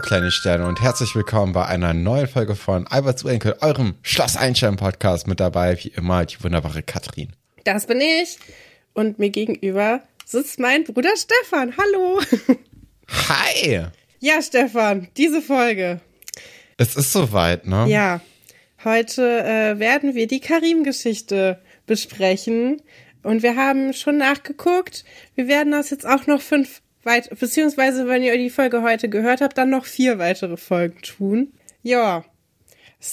Kleine Sterne und herzlich willkommen bei einer neuen Folge von Albert zu Enkel, eurem Schloss Einstein Podcast. Mit dabei, wie immer, die wunderbare Katrin. Das bin ich. Und mir gegenüber sitzt mein Bruder Stefan. Hallo. Hi. Ja, Stefan, diese Folge. Es ist soweit, ne? Ja. Heute äh, werden wir die Karim-Geschichte besprechen. Und wir haben schon nachgeguckt. Wir werden das jetzt auch noch fünf weit, beziehungsweise wenn ihr die Folge heute gehört habt, dann noch vier weitere Folgen tun. Ja.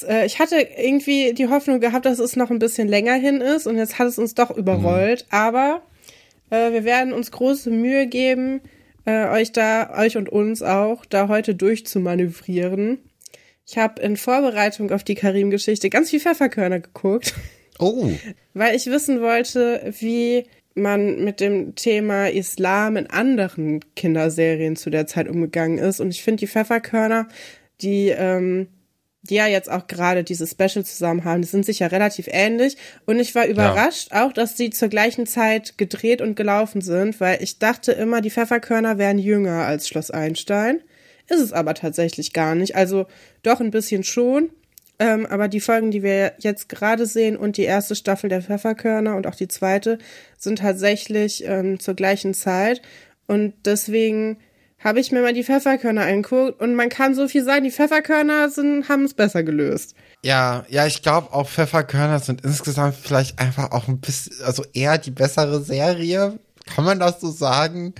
Äh, ich hatte irgendwie die Hoffnung gehabt, dass es noch ein bisschen länger hin ist und jetzt hat es uns doch überrollt. Mhm. Aber äh, wir werden uns große Mühe geben, äh, euch da, euch und uns auch, da heute durchzumanövrieren. Ich habe in Vorbereitung auf die Karim-Geschichte ganz viel Pfefferkörner geguckt. Oh. Weil ich wissen wollte, wie man mit dem Thema Islam in anderen Kinderserien zu der Zeit umgegangen ist. Und ich finde die Pfefferkörner, die, ähm, die ja jetzt auch gerade diese Special zusammen haben, die sind sich ja relativ ähnlich. Und ich war überrascht ja. auch, dass sie zur gleichen Zeit gedreht und gelaufen sind, weil ich dachte immer, die Pfefferkörner wären jünger als Schloss Einstein. Ist es aber tatsächlich gar nicht. Also doch ein bisschen schon. Ähm, aber die Folgen, die wir jetzt gerade sehen und die erste Staffel der Pfefferkörner und auch die zweite sind tatsächlich ähm, zur gleichen Zeit. Und deswegen habe ich mir mal die Pfefferkörner angeguckt und man kann so viel sagen, die Pfefferkörner haben es besser gelöst. Ja, ja, ich glaube auch Pfefferkörner sind insgesamt vielleicht einfach auch ein bisschen, also eher die bessere Serie. Kann man das so sagen?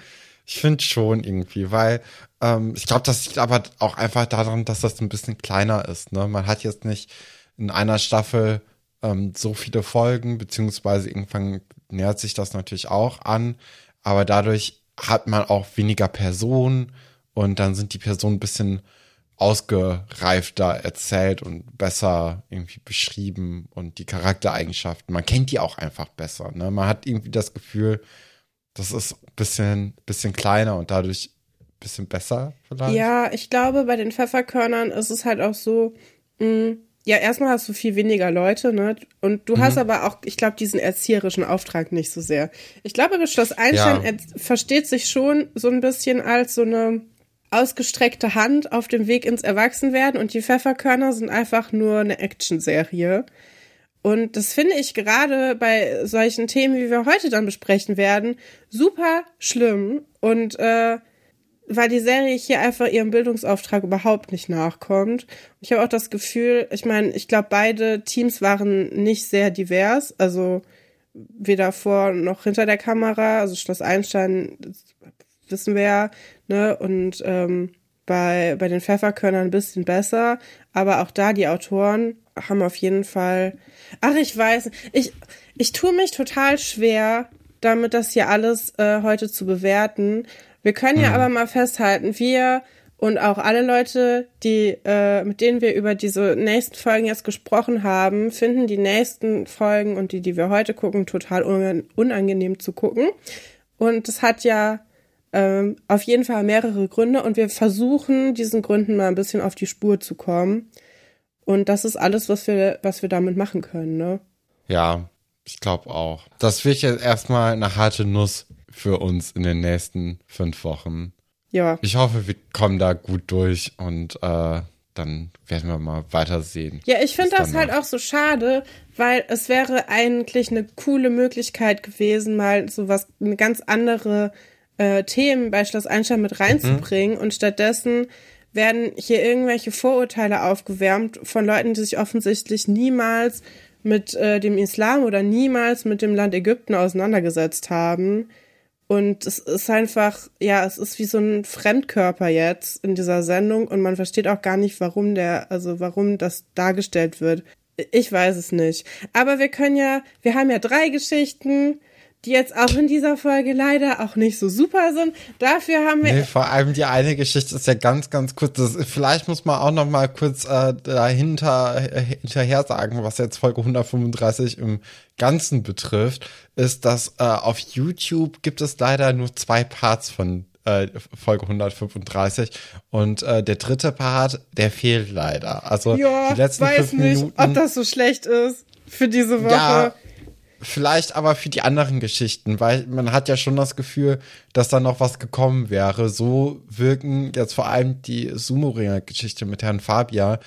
Ich finde schon irgendwie, weil ähm, ich glaube, das liegt aber auch einfach daran, dass das ein bisschen kleiner ist. Ne? Man hat jetzt nicht in einer Staffel ähm, so viele Folgen, beziehungsweise irgendwann nähert sich das natürlich auch an, aber dadurch hat man auch weniger Personen und dann sind die Personen ein bisschen ausgereifter erzählt und besser irgendwie beschrieben und die Charaktereigenschaften, man kennt die auch einfach besser. Ne? Man hat irgendwie das Gefühl, das ist ein bisschen, bisschen kleiner und dadurch bisschen besser vielleicht. Ja, ich glaube, bei den Pfefferkörnern ist es halt auch so, mh, mm, ja, erstmal hast du viel weniger Leute, ne? Und du mhm. hast aber auch, ich glaube, diesen erzieherischen Auftrag nicht so sehr. Ich glaube, das Schloss Einstein ja. versteht sich schon so ein bisschen als so eine ausgestreckte Hand auf dem Weg ins Erwachsenwerden und die Pfefferkörner sind einfach nur eine Actionserie. Und das finde ich gerade bei solchen Themen, wie wir heute dann besprechen werden, super schlimm. Und äh, weil die Serie hier einfach ihrem Bildungsauftrag überhaupt nicht nachkommt. Ich habe auch das Gefühl, ich meine, ich glaube, beide Teams waren nicht sehr divers, also weder vor noch hinter der Kamera. Also Schloss Einstein, wissen wir ja, ne? Und ähm, bei, bei den Pfefferkörnern ein bisschen besser. Aber auch da, die Autoren haben auf jeden Fall. Ach, ich weiß, ich, ich tue mich total schwer, damit das hier alles äh, heute zu bewerten, wir können ja mhm. aber mal festhalten, wir und auch alle Leute, die äh, mit denen wir über diese nächsten Folgen jetzt gesprochen haben, finden die nächsten Folgen und die, die wir heute gucken, total unangenehm zu gucken. Und es hat ja ähm, auf jeden Fall mehrere Gründe und wir versuchen, diesen Gründen mal ein bisschen auf die Spur zu kommen. Und das ist alles, was wir, was wir damit machen können, ne? Ja, ich glaube auch. Das wird jetzt erstmal eine harte Nuss für uns in den nächsten fünf Wochen. Ja. Ich hoffe, wir kommen da gut durch und äh, dann werden wir mal weitersehen. Ja, ich finde das halt auch so schade, weil es wäre eigentlich eine coole Möglichkeit gewesen, mal so was, eine ganz andere äh, Themen bei Schloss Einstein mit reinzubringen mhm. und stattdessen werden hier irgendwelche Vorurteile aufgewärmt von Leuten, die sich offensichtlich niemals mit äh, dem Islam oder niemals mit dem Land Ägypten auseinandergesetzt haben. Und es ist einfach, ja, es ist wie so ein Fremdkörper jetzt in dieser Sendung und man versteht auch gar nicht, warum der, also warum das dargestellt wird. Ich weiß es nicht. Aber wir können ja, wir haben ja drei Geschichten die jetzt auch in dieser Folge leider auch nicht so super sind. Dafür haben wir. Nee, vor allem die eine Geschichte ist ja ganz, ganz kurz. Das, vielleicht muss man auch noch mal kurz äh, dahinter äh, hinterher sagen, was jetzt Folge 135 im Ganzen betrifft, ist, dass äh, auf YouTube gibt es leider nur zwei Parts von äh, Folge 135 und äh, der dritte Part, der fehlt leider. Also ja, die letzten weiß fünf nicht, Minuten, ob das so schlecht ist für diese Woche. Ja, vielleicht aber für die anderen Geschichten, weil man hat ja schon das Gefühl, dass da noch was gekommen wäre. So wirken jetzt vor allem die Sumo-Ringer-Geschichte mit Herrn Fabian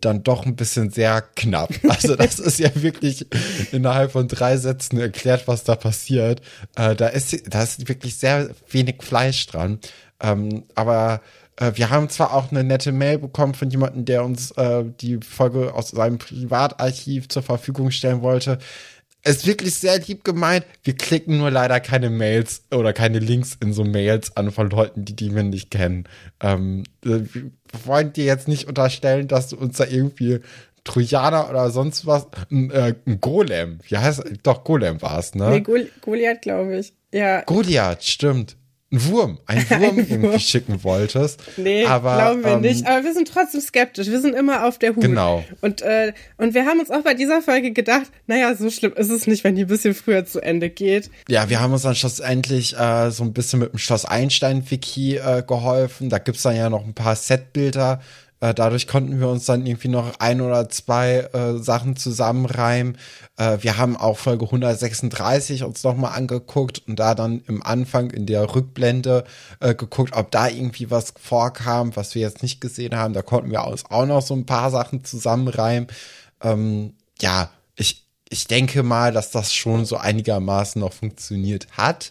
dann doch ein bisschen sehr knapp. Also das ist ja wirklich innerhalb von drei Sätzen erklärt, was da passiert. Äh, da ist da ist wirklich sehr wenig Fleisch dran. Ähm, aber äh, wir haben zwar auch eine nette Mail bekommen von jemandem, der uns äh, die Folge aus seinem Privatarchiv zur Verfügung stellen wollte. Es ist wirklich sehr lieb gemeint. Wir klicken nur leider keine Mails oder keine Links in so Mails an von Leuten, die die wir nicht kennen. Ähm, äh, wir wollen dir jetzt nicht unterstellen, dass du uns da irgendwie Trojaner oder sonst was, ein, äh, ein Golem, wie heißt Doch, Golem war es, ne? Nee, Gol Goliath, glaube ich. Ja. Goliath, stimmt ein Wurm, ein Wurm ein irgendwie Wurm. schicken wolltest. Nee, aber, glauben wir ähm, nicht. Aber wir sind trotzdem skeptisch. Wir sind immer auf der Hut. Genau. Und, äh, und wir haben uns auch bei dieser Folge gedacht, naja, so schlimm ist es nicht, wenn die ein bisschen früher zu Ende geht. Ja, wir haben uns dann schlussendlich äh, so ein bisschen mit dem Schloss Einstein-Wiki äh, geholfen. Da gibt's dann ja noch ein paar Setbilder äh, dadurch konnten wir uns dann irgendwie noch ein oder zwei äh, Sachen zusammenreimen. Äh, wir haben auch Folge 136 uns nochmal angeguckt und da dann im Anfang in der Rückblende äh, geguckt, ob da irgendwie was vorkam, was wir jetzt nicht gesehen haben. Da konnten wir uns auch noch so ein paar Sachen zusammenreimen. Ähm, ja, ich, ich denke mal, dass das schon so einigermaßen noch funktioniert hat.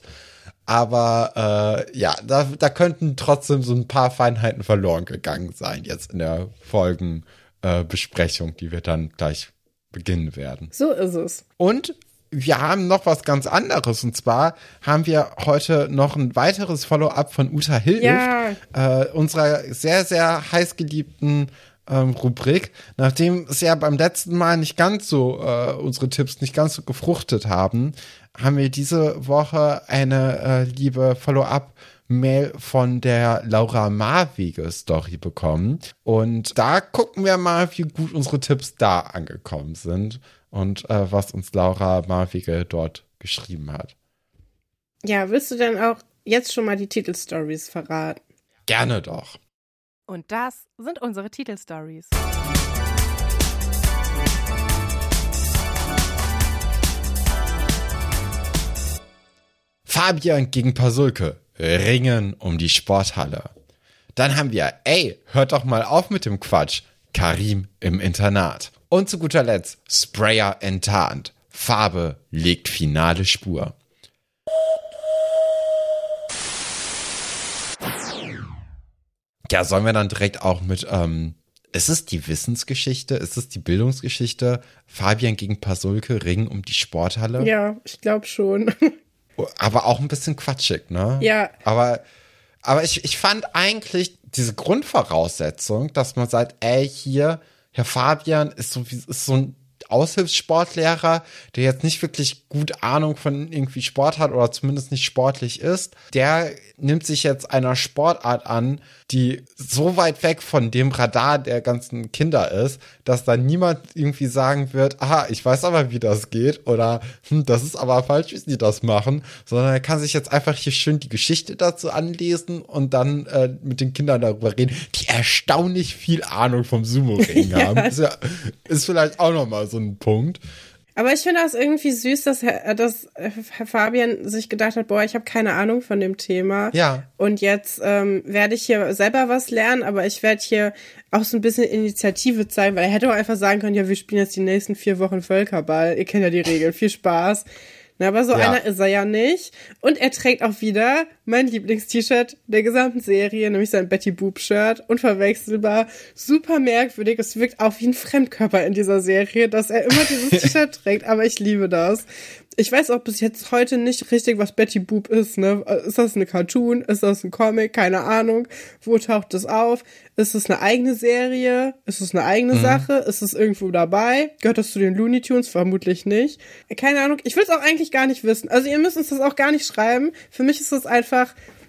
Aber äh, ja, da, da könnten trotzdem so ein paar Feinheiten verloren gegangen sein, jetzt in der Folgenbesprechung, äh, die wir dann gleich beginnen werden. So ist es. Und wir haben noch was ganz anderes. Und zwar haben wir heute noch ein weiteres Follow-up von Uta Hilf, ja. äh, unserer sehr, sehr heißgeliebten ähm, Rubrik. Nachdem es ja beim letzten Mal nicht ganz so, äh, unsere Tipps nicht ganz so gefruchtet haben, haben wir diese Woche eine äh, liebe Follow-up Mail von der Laura Marwege Story bekommen. Und da gucken wir mal, wie gut unsere Tipps da angekommen sind und äh, was uns Laura Marwege dort geschrieben hat. Ja, willst du denn auch jetzt schon mal die Titelstories verraten? Gerne doch. Und das sind unsere Titelstories. Fabian gegen Pasulke. Ringen um die Sporthalle. Dann haben wir, ey, hört doch mal auf mit dem Quatsch. Karim im Internat. Und zu guter Letzt, Sprayer enttarnt. Farbe legt finale Spur. Ja, sollen wir dann direkt auch mit, ähm, ist es die Wissensgeschichte? Ist es die Bildungsgeschichte? Fabian gegen Pasulke, Ringen um die Sporthalle? Ja, ich glaube schon. Aber auch ein bisschen quatschig, ne? Ja. Aber, aber ich, ich fand eigentlich diese Grundvoraussetzung, dass man sagt, ey, hier, Herr Fabian ist so, ist so ein Aushilfssportlehrer, der jetzt nicht wirklich gut Ahnung von irgendwie Sport hat oder zumindest nicht sportlich ist, der nimmt sich jetzt einer Sportart an, die so weit weg von dem Radar der ganzen Kinder ist, dass da niemand irgendwie sagen wird, aha, ich weiß aber, wie das geht oder hm, das ist aber falsch, wie sie das machen, sondern er kann sich jetzt einfach hier schön die Geschichte dazu anlesen und dann äh, mit den Kindern darüber reden, die erstaunlich viel Ahnung vom Sumo-Ring haben. ja. Ist, ja, ist vielleicht auch nochmal so ein Punkt. Aber ich finde das irgendwie süß, dass Herr, dass Herr Fabian sich gedacht hat, boah, ich habe keine Ahnung von dem Thema. Ja. Und jetzt ähm, werde ich hier selber was lernen, aber ich werde hier auch so ein bisschen Initiative zeigen, weil er hätte auch einfach sagen können, ja, wir spielen jetzt die nächsten vier Wochen Völkerball. Ihr kennt ja die Regeln. Viel Spaß. Na, aber so ja. einer ist er ja nicht. Und er trägt auch wieder mein Lieblingst-T-Shirt der gesamten Serie, nämlich sein Betty Boop-Shirt. Unverwechselbar, super merkwürdig. Es wirkt auch wie ein Fremdkörper in dieser Serie, dass er immer dieses T-Shirt trägt, aber ich liebe das ich weiß auch bis jetzt heute nicht richtig, was Betty Boop ist. Ne? Ist das eine Cartoon? Ist das ein Comic? Keine Ahnung. Wo taucht das auf? Ist es eine eigene Serie? Ist es eine eigene mhm. Sache? Ist es irgendwo dabei? Gehört das zu den Looney Tunes? Vermutlich nicht. Keine Ahnung. Ich will es auch eigentlich gar nicht wissen. Also ihr müsst uns das auch gar nicht schreiben. Für mich ist das einfach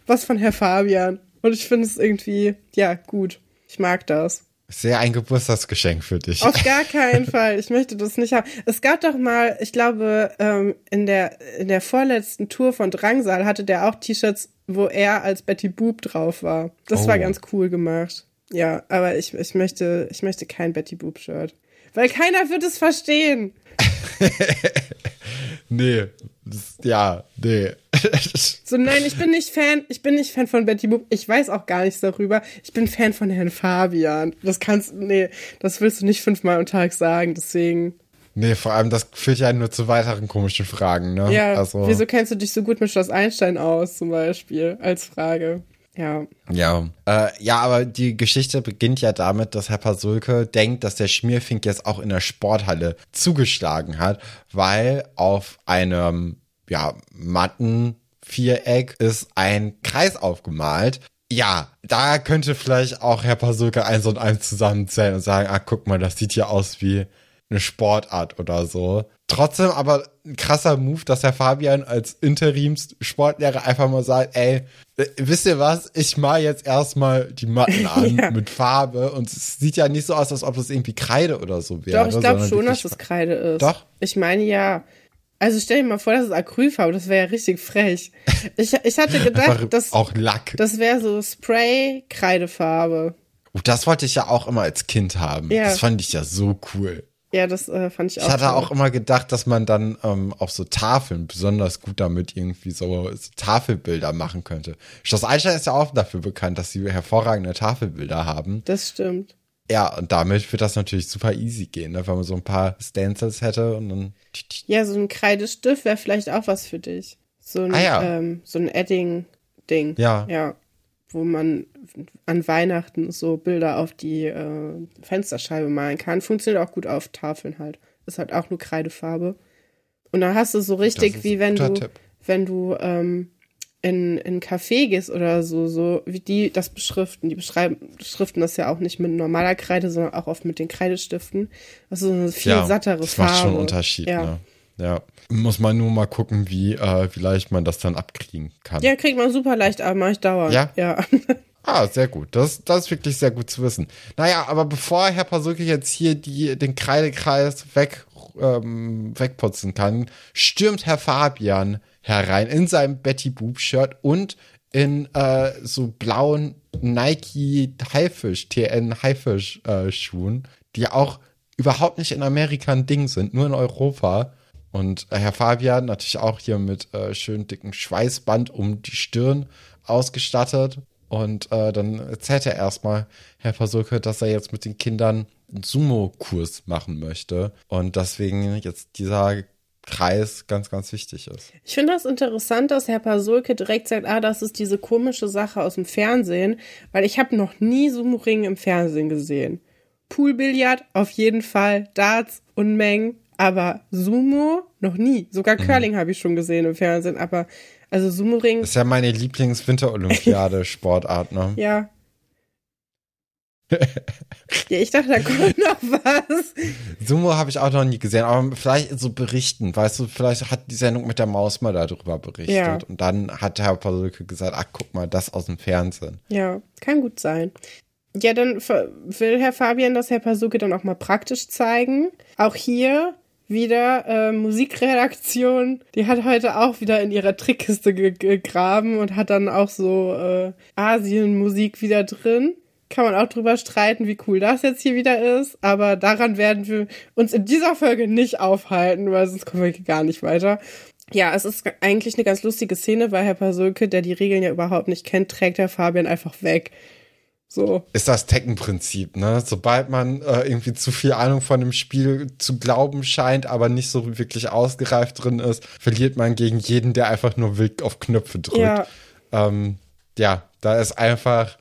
was von Herr Fabian. Und ich finde es irgendwie, ja, gut. Ich mag das. Sehr ein Geburtstagsgeschenk für dich. Auf gar keinen Fall. Ich möchte das nicht haben. Es gab doch mal, ich glaube, ähm, in der, in der vorletzten Tour von Drangsal hatte der auch T-Shirts, wo er als Betty Boop drauf war. Das oh. war ganz cool gemacht. Ja, aber ich, ich möchte, ich möchte kein Betty Boop Shirt. Weil keiner wird es verstehen. nee, ja, nee. So, nein, ich bin nicht Fan, ich bin nicht Fan von Betty Boop. Ich weiß auch gar nichts darüber. Ich bin Fan von Herrn Fabian. Das kannst, nee, das willst du nicht fünfmal am Tag sagen, deswegen. Nee, vor allem, das führt ja nur zu weiteren komischen Fragen, ne? Ja, also. wieso kennst du dich so gut mit Schloss Einstein aus, zum Beispiel, als Frage? Ja. Ja. Äh, ja, aber die Geschichte beginnt ja damit, dass Herr Pasulke denkt, dass der Schmierfink jetzt auch in der Sporthalle zugeschlagen hat, weil auf einem, ja, matten Viereck ist ein Kreis aufgemalt. Ja, da könnte vielleicht auch Herr Pasulke eins und eins zusammenzählen und sagen, ah, guck mal, das sieht ja aus wie eine Sportart oder so. Trotzdem aber ein krasser Move, dass Herr Fabian als Interimssportlehrer einfach mal sagt, ey, äh, wisst ihr was, ich mal jetzt erstmal die Matten an ja. mit Farbe und es sieht ja nicht so aus, als ob das irgendwie Kreide oder so wäre. Doch, ich glaube schon, dass es Kreide ist. Doch? Ich meine ja. Also stell dir mal vor, das ist Acrylfarbe, das wäre ja richtig frech. Ich, ich hatte gedacht, dass auch Lack. Das wäre so Spray-Kreidefarbe. Oh, das wollte ich ja auch immer als Kind haben. Ja. Das fand ich ja so cool. Ja, das äh, fand ich auch. Ich hatte toll. auch immer gedacht, dass man dann ähm, auf so Tafeln besonders gut damit irgendwie so, so Tafelbilder machen könnte. Schloss Einstein ist ja auch dafür bekannt, dass sie hervorragende Tafelbilder haben. Das stimmt. Ja, und damit wird das natürlich super easy gehen, ne? wenn man so ein paar Stencils hätte und dann. Ja, so ein Kreidestift wäre vielleicht auch was für dich. So ein, ah, ja. ähm, so ein Edding-Ding. Ja. Ja wo man an Weihnachten so Bilder auf die äh, Fensterscheibe malen kann. Funktioniert auch gut auf Tafeln halt. Ist halt auch nur Kreidefarbe. Und dann hast du so richtig, wie wenn du, Tipp. wenn du ähm, in, in Café gehst oder so, so wie die das beschriften. Die beschreiben, beschriften das ja auch nicht mit normaler Kreide, sondern auch oft mit den Kreidestiften. Also so eine viel ja, sattere das Farbe. Das macht schon einen Unterschied, ja. ne? Ja, muss man nur mal gucken, wie, äh, wie leicht man das dann abkriegen kann. Ja, kriegt man super leicht ab, mach ich dauernd. Ja? Ja. Ah, sehr gut. Das, das ist wirklich sehr gut zu wissen. Naja, aber bevor Herr Pasuki jetzt hier die, den Kreidekreis weg, ähm, wegputzen kann, stürmt Herr Fabian herein in seinem Betty Boop Shirt und in äh, so blauen Nike Haifisch, TN Haifisch äh, Schuhen, die auch überhaupt nicht in Amerika ein Ding sind, nur in Europa. Und äh, Herr Fabian natürlich auch hier mit äh, schön dicken Schweißband um die Stirn ausgestattet. Und äh, dann erzählt er erstmal, Herr Versuche, dass er jetzt mit den Kindern einen Sumo-Kurs machen möchte. Und deswegen jetzt dieser Kreis ganz, ganz wichtig ist. Ich finde das interessant, dass Herr Pasulke direkt sagt, ah, das ist diese komische Sache aus dem Fernsehen, weil ich habe noch nie Sumo-Ring im Fernsehen gesehen. Poolbillard auf jeden Fall, Darts, Unmengen, aber Sumo noch nie. Sogar mhm. Curling mhm. habe ich schon gesehen im Fernsehen, aber also Sumo-Ring. Das ist ja meine Lieblings-Winterolympiade-Sportart, ne? Ja. Ja, ich dachte, da kommt noch was. Sumo habe ich auch noch nie gesehen, aber vielleicht so berichten, weißt du, vielleicht hat die Sendung mit der Maus mal darüber berichtet ja. und dann hat Herr Pasulke gesagt, ach guck mal, das aus dem Fernsehen. Ja, kann gut sein. Ja, dann will Herr Fabian das Herr Pasuke dann auch mal praktisch zeigen. Auch hier wieder äh, Musikredaktion. Die hat heute auch wieder in ihrer Trickkiste gegraben und hat dann auch so äh, Asienmusik wieder drin. Kann man auch drüber streiten, wie cool das jetzt hier wieder ist. Aber daran werden wir uns in dieser Folge nicht aufhalten, weil sonst kommen wir gar nicht weiter. Ja, es ist eigentlich eine ganz lustige Szene, weil Herr Pasulke, der die Regeln ja überhaupt nicht kennt, trägt Herr Fabian einfach weg. So. Ist das Tekken-Prinzip, ne? Sobald man äh, irgendwie zu viel Ahnung von dem Spiel zu glauben scheint, aber nicht so wirklich ausgereift drin ist, verliert man gegen jeden, der einfach nur wild auf Knöpfe drückt. Ja, ähm, ja da ist einfach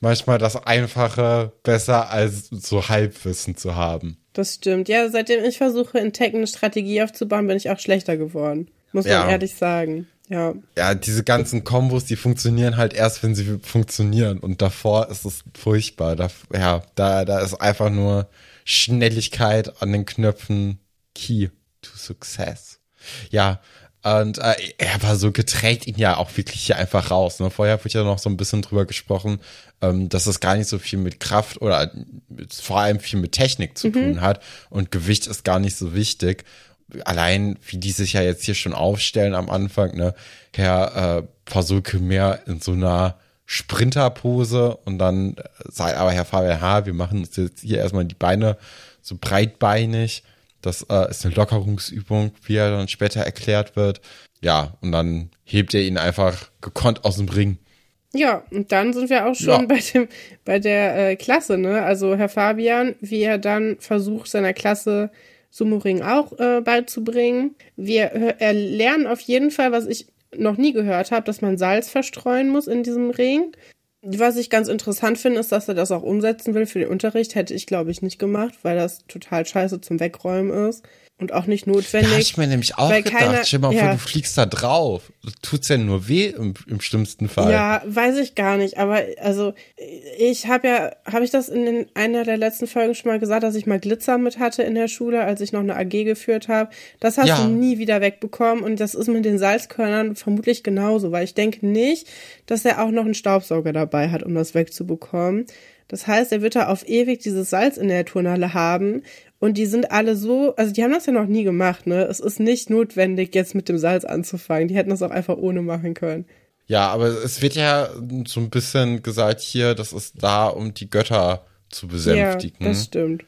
manchmal das Einfache besser, als so Halbwissen zu haben. Das stimmt. Ja, seitdem ich versuche, in Tekken eine Strategie aufzubauen, bin ich auch schlechter geworden. Muss man ja. ehrlich sagen. Ja. Ja, diese ganzen Kombos, die funktionieren halt erst, wenn sie funktionieren. Und davor ist es furchtbar. Da, ja, da, da ist einfach nur Schnelligkeit an den Knöpfen Key to Success. Ja, und äh, er war so geträgt ihn ja auch wirklich hier einfach raus. Ne? Vorher wurde ja noch so ein bisschen drüber gesprochen, ähm, dass es gar nicht so viel mit Kraft oder vor allem viel mit Technik zu mhm. tun hat. Und Gewicht ist gar nicht so wichtig allein, wie die sich ja jetzt hier schon aufstellen am Anfang, ne, Herr äh, Pasulke mehr in so einer Sprinterpose und dann sagt aber Herr Fabian, ha, wir machen uns jetzt hier erstmal die Beine so breitbeinig, Das äh, ist eine Lockerungsübung, wie er dann später erklärt wird. Ja, und dann hebt er ihn einfach gekonnt aus dem Ring. Ja, und dann sind wir auch schon ja. bei dem, bei der äh, Klasse, ne? Also Herr Fabian, wie er dann versucht, seiner Klasse Sumo-Ring auch äh, beizubringen. Wir äh, lernen auf jeden Fall, was ich noch nie gehört habe, dass man Salz verstreuen muss in diesem Ring. Was ich ganz interessant finde, ist, dass er das auch umsetzen will für den Unterricht. Hätte ich, glaube ich, nicht gemacht, weil das total scheiße zum Wegräumen ist und auch nicht notwendig. Ja, ich mir nämlich auch gedacht, keiner, stell mal ja. vor, du fliegst da drauf. Tut's ja nur weh im, im schlimmsten Fall. Ja, weiß ich gar nicht, aber also ich habe ja, habe ich das in den, einer der letzten Folgen schon mal gesagt, dass ich mal Glitzer mit hatte in der Schule, als ich noch eine AG geführt habe. Das hast ja. du nie wieder wegbekommen und das ist mit den Salzkörnern vermutlich genauso, weil ich denke nicht, dass er auch noch einen Staubsauger dabei hat, um das wegzubekommen. Das heißt, er wird da auf ewig dieses Salz in der Turnhalle haben. Und die sind alle so, also die haben das ja noch nie gemacht, ne? Es ist nicht notwendig, jetzt mit dem Salz anzufangen. Die hätten das auch einfach ohne machen können. Ja, aber es wird ja so ein bisschen gesagt hier, das ist da, um die Götter zu besänftigen. Ja, das stimmt.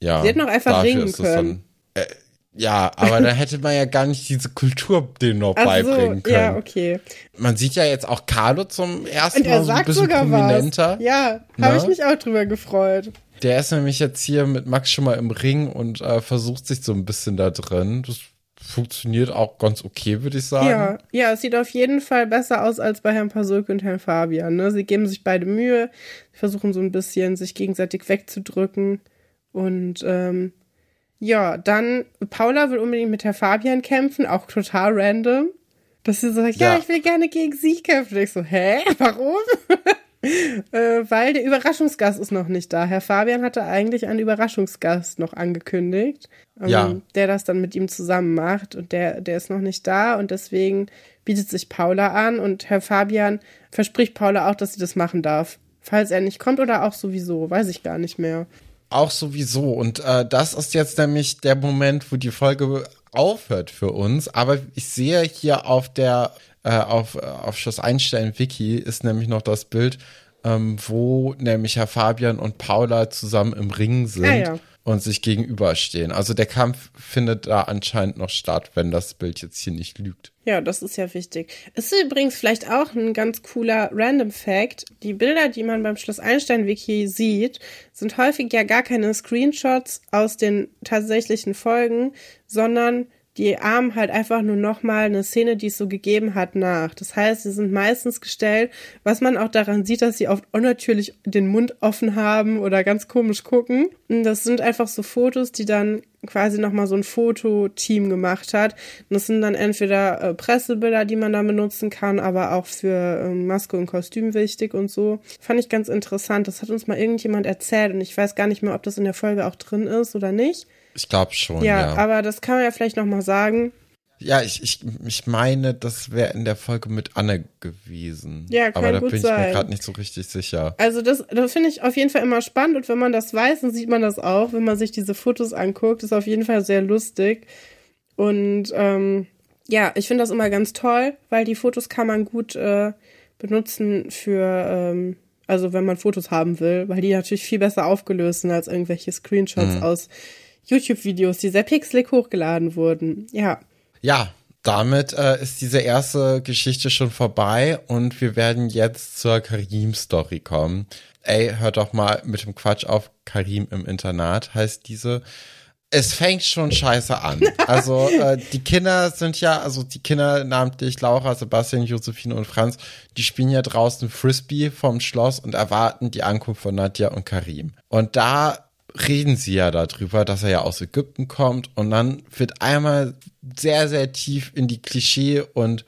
Ja. Sie hätten auch einfach ringen können. Dann, äh, ja, aber dann hätte man ja gar nicht diese Kultur denen noch Ach beibringen so, können. Ja, okay. Man sieht ja jetzt auch Carlo zum ersten Mal so ein bisschen prominenter. Was. Ja, habe ich mich auch drüber gefreut. Der ist nämlich jetzt hier mit Max schon mal im Ring und äh, versucht sich so ein bisschen da drin. Das funktioniert auch ganz okay, würde ich sagen. Ja, ja, es sieht auf jeden Fall besser aus als bei Herrn Pasulke und Herrn Fabian. Ne? Sie geben sich beide Mühe, versuchen so ein bisschen sich gegenseitig wegzudrücken. Und ähm, ja, dann Paula will unbedingt mit Herrn Fabian kämpfen, auch total random. Dass sie so sagt, ja, ja ich will gerne gegen sie kämpfen. Und ich so, hä, warum? äh, weil der Überraschungsgast ist noch nicht da. Herr Fabian hatte eigentlich einen Überraschungsgast noch angekündigt, ähm, ja. der das dann mit ihm zusammen macht und der, der ist noch nicht da und deswegen bietet sich Paula an und Herr Fabian verspricht Paula auch, dass sie das machen darf. Falls er nicht kommt oder auch sowieso, weiß ich gar nicht mehr. Auch sowieso. Und äh, das ist jetzt nämlich der Moment, wo die Folge aufhört für uns. Aber ich sehe hier auf der äh, auf, auf Schloss Einstein Wiki ist nämlich noch das Bild, ähm, wo nämlich Herr Fabian und Paula zusammen im Ring sind. Ja, ja. Und sich gegenüberstehen. Also der Kampf findet da anscheinend noch statt, wenn das Bild jetzt hier nicht lügt. Ja, das ist ja wichtig. Ist übrigens vielleicht auch ein ganz cooler Random Fact. Die Bilder, die man beim Schloss Einstein Wiki sieht, sind häufig ja gar keine Screenshots aus den tatsächlichen Folgen, sondern die ahmen halt einfach nur nochmal eine Szene, die es so gegeben hat, nach. Das heißt, sie sind meistens gestellt, was man auch daran sieht, dass sie oft unnatürlich den Mund offen haben oder ganz komisch gucken. Und das sind einfach so Fotos, die dann quasi nochmal so ein Fototeam gemacht hat. Und das sind dann entweder äh, Pressebilder, die man da benutzen kann, aber auch für äh, Maske und Kostüm wichtig und so. Fand ich ganz interessant. Das hat uns mal irgendjemand erzählt und ich weiß gar nicht mehr, ob das in der Folge auch drin ist oder nicht. Ich glaube schon. Ja, ja, aber das kann man ja vielleicht nochmal sagen. Ja, ich, ich, ich meine, das wäre in der Folge mit Anne gewesen. Ja, kann Aber da gut bin ich sein. mir gerade nicht so richtig sicher. Also das, das finde ich auf jeden Fall immer spannend und wenn man das weiß, dann sieht man das auch, wenn man sich diese Fotos anguckt. Ist auf jeden Fall sehr lustig. Und ähm, ja, ich finde das immer ganz toll, weil die Fotos kann man gut äh, benutzen für, ähm, also wenn man Fotos haben will, weil die natürlich viel besser aufgelöst sind als irgendwelche Screenshots mhm. aus YouTube-Videos, die sehr pixelig hochgeladen wurden. Ja. Ja, damit äh, ist diese erste Geschichte schon vorbei und wir werden jetzt zur Karim-Story kommen. Ey, hört doch mal mit dem Quatsch auf. Karim im Internat heißt diese. Es fängt schon scheiße an. Also äh, die Kinder sind ja, also die Kinder namentlich Laura, Sebastian, Josephine und Franz, die spielen ja draußen Frisbee vom Schloss und erwarten die Ankunft von Nadja und Karim. Und da reden sie ja darüber, dass er ja aus Ägypten kommt und dann wird einmal sehr, sehr tief in die Klischee und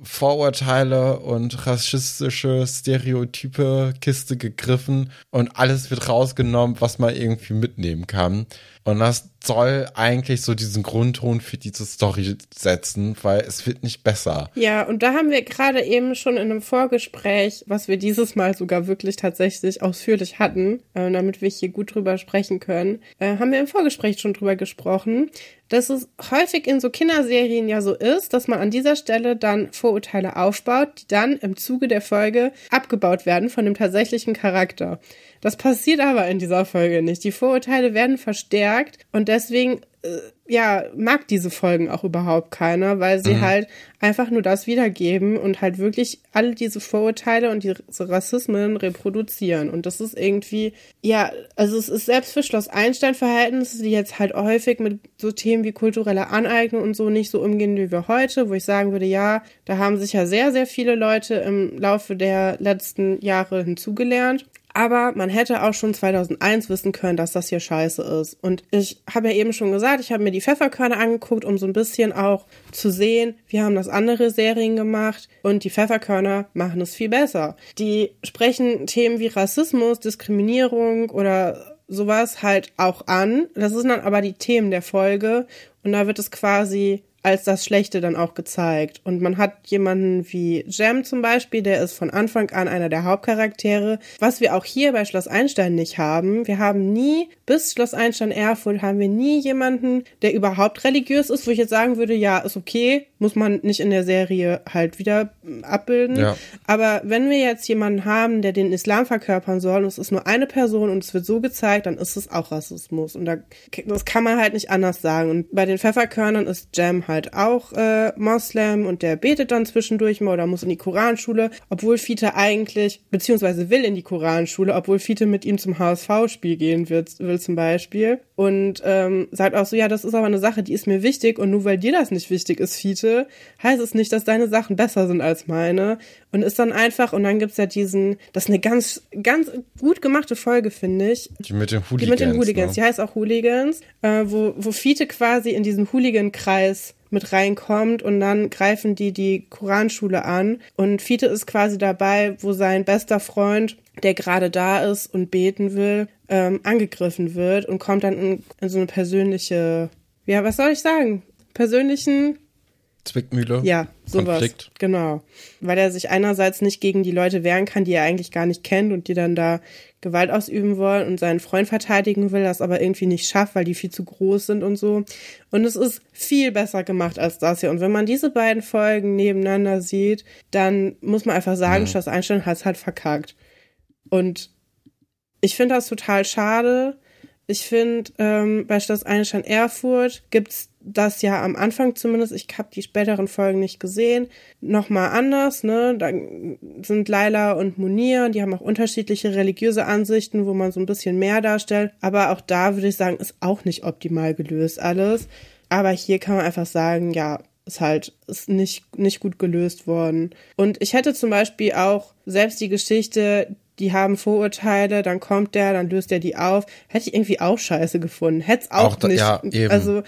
Vorurteile und rassistische Stereotype Kiste gegriffen und alles wird rausgenommen, was man irgendwie mitnehmen kann. Und das soll eigentlich so diesen Grundton für diese Story setzen, weil es wird nicht besser. Ja, und da haben wir gerade eben schon in einem Vorgespräch, was wir dieses Mal sogar wirklich tatsächlich ausführlich hatten, äh, damit wir hier gut drüber sprechen können, äh, haben wir im Vorgespräch schon drüber gesprochen, dass es häufig in so Kinderserien ja so ist, dass man an dieser Stelle dann Vorurteile aufbaut, die dann im Zuge der Folge abgebaut werden von dem tatsächlichen Charakter. Das passiert aber in dieser Folge nicht. Die Vorurteile werden verstärkt und deswegen äh, ja, mag diese Folgen auch überhaupt keiner, weil sie mhm. halt einfach nur das wiedergeben und halt wirklich alle diese Vorurteile und diese Rassismen reproduzieren. Und das ist irgendwie, ja, also es ist selbst für Schloss Einstein-Verhältnisse, die jetzt halt häufig mit so Themen wie kulturelle Aneignung und so nicht so umgehen wie wir heute, wo ich sagen würde, ja, da haben sich ja sehr, sehr viele Leute im Laufe der letzten Jahre hinzugelernt. Aber man hätte auch schon 2001 wissen können, dass das hier scheiße ist. Und ich habe ja eben schon gesagt, ich habe mir die Pfefferkörner angeguckt, um so ein bisschen auch zu sehen, wie haben das andere Serien gemacht. Und die Pfefferkörner machen es viel besser. Die sprechen Themen wie Rassismus, Diskriminierung oder sowas halt auch an. Das sind dann aber die Themen der Folge. Und da wird es quasi als das Schlechte dann auch gezeigt. Und man hat jemanden wie Jem zum Beispiel, der ist von Anfang an einer der Hauptcharaktere, was wir auch hier bei Schloss Einstein nicht haben. Wir haben nie, bis Schloss Einstein Erfurt, haben wir nie jemanden, der überhaupt religiös ist, wo ich jetzt sagen würde, ja, ist okay, muss man nicht in der Serie halt wieder abbilden. Ja. Aber wenn wir jetzt jemanden haben, der den Islam verkörpern soll, und es ist nur eine Person und es wird so gezeigt, dann ist es auch Rassismus. Und da, das kann man halt nicht anders sagen. Und bei den Pfefferkörnern ist Jem halt auch äh, Moslem und der betet dann zwischendurch mal oder muss in die Koranschule, obwohl Fiete eigentlich, beziehungsweise will in die Koranschule, obwohl Fiete mit ihm zum HSV-Spiel gehen wird, will zum Beispiel. Und ähm, sagt auch so, ja, das ist aber eine Sache, die ist mir wichtig und nur weil dir das nicht wichtig ist, Fiete, heißt es nicht, dass deine Sachen besser sind als meine. Und ist dann einfach, und dann gibt's ja diesen, das ist eine ganz, ganz gut gemachte Folge, finde ich. Die mit den Hooligans. Die mit den Hooligans, ne? die heißt auch Hooligans, äh, wo, wo Fiete quasi in diesen Hooligan-Kreis mit reinkommt und dann greifen die die Koranschule an und Fiete ist quasi dabei, wo sein bester Freund, der gerade da ist und beten will, ähm, angegriffen wird und kommt dann in, in so eine persönliche, ja, was soll ich sagen? Persönlichen Zwickmühle. Ja, sowas. Konflikt. Genau. Weil er sich einerseits nicht gegen die Leute wehren kann, die er eigentlich gar nicht kennt und die dann da Gewalt ausüben wollen und seinen Freund verteidigen will, das aber irgendwie nicht schafft, weil die viel zu groß sind und so. Und es ist viel besser gemacht als das hier. Und wenn man diese beiden Folgen nebeneinander sieht, dann muss man einfach sagen, mhm. Schloss Einstein hat es halt verkackt. Und ich finde das total schade. Ich finde, ähm, bei Schloss Einstein Erfurt gibt's das ja am Anfang zumindest, ich habe die späteren Folgen nicht gesehen, nochmal anders, ne? Da sind Laila und Munir, die haben auch unterschiedliche religiöse Ansichten, wo man so ein bisschen mehr darstellt. Aber auch da würde ich sagen, ist auch nicht optimal gelöst alles. Aber hier kann man einfach sagen, ja, ist halt ist nicht, nicht gut gelöst worden. Und ich hätte zum Beispiel auch selbst die Geschichte, die haben Vorurteile, dann kommt der, dann löst er die auf, hätte ich irgendwie auch scheiße gefunden. Hätte es auch, auch da, nicht. Ja, eben. Also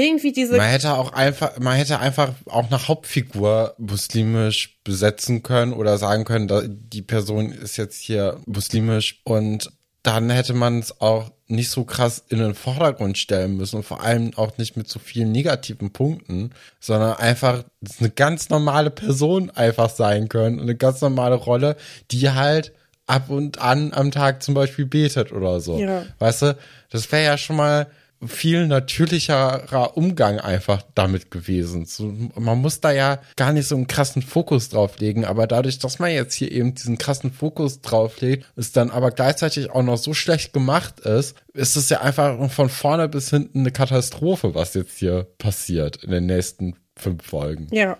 irgendwie diese. Man hätte auch einfach, man hätte einfach auch eine Hauptfigur muslimisch besetzen können oder sagen können, da, die Person ist jetzt hier muslimisch und dann hätte man es auch nicht so krass in den Vordergrund stellen müssen und vor allem auch nicht mit so vielen negativen Punkten, sondern einfach eine ganz normale Person einfach sein können und eine ganz normale Rolle, die halt ab und an am Tag zum Beispiel betet oder so. Ja. Weißt du, das wäre ja schon mal viel natürlicherer Umgang einfach damit gewesen. So, man muss da ja gar nicht so einen krassen Fokus drauf legen, aber dadurch, dass man jetzt hier eben diesen krassen Fokus drauf legt, ist dann aber gleichzeitig auch noch so schlecht gemacht ist, ist es ja einfach von vorne bis hinten eine Katastrophe, was jetzt hier passiert in den nächsten fünf Folgen. Ja,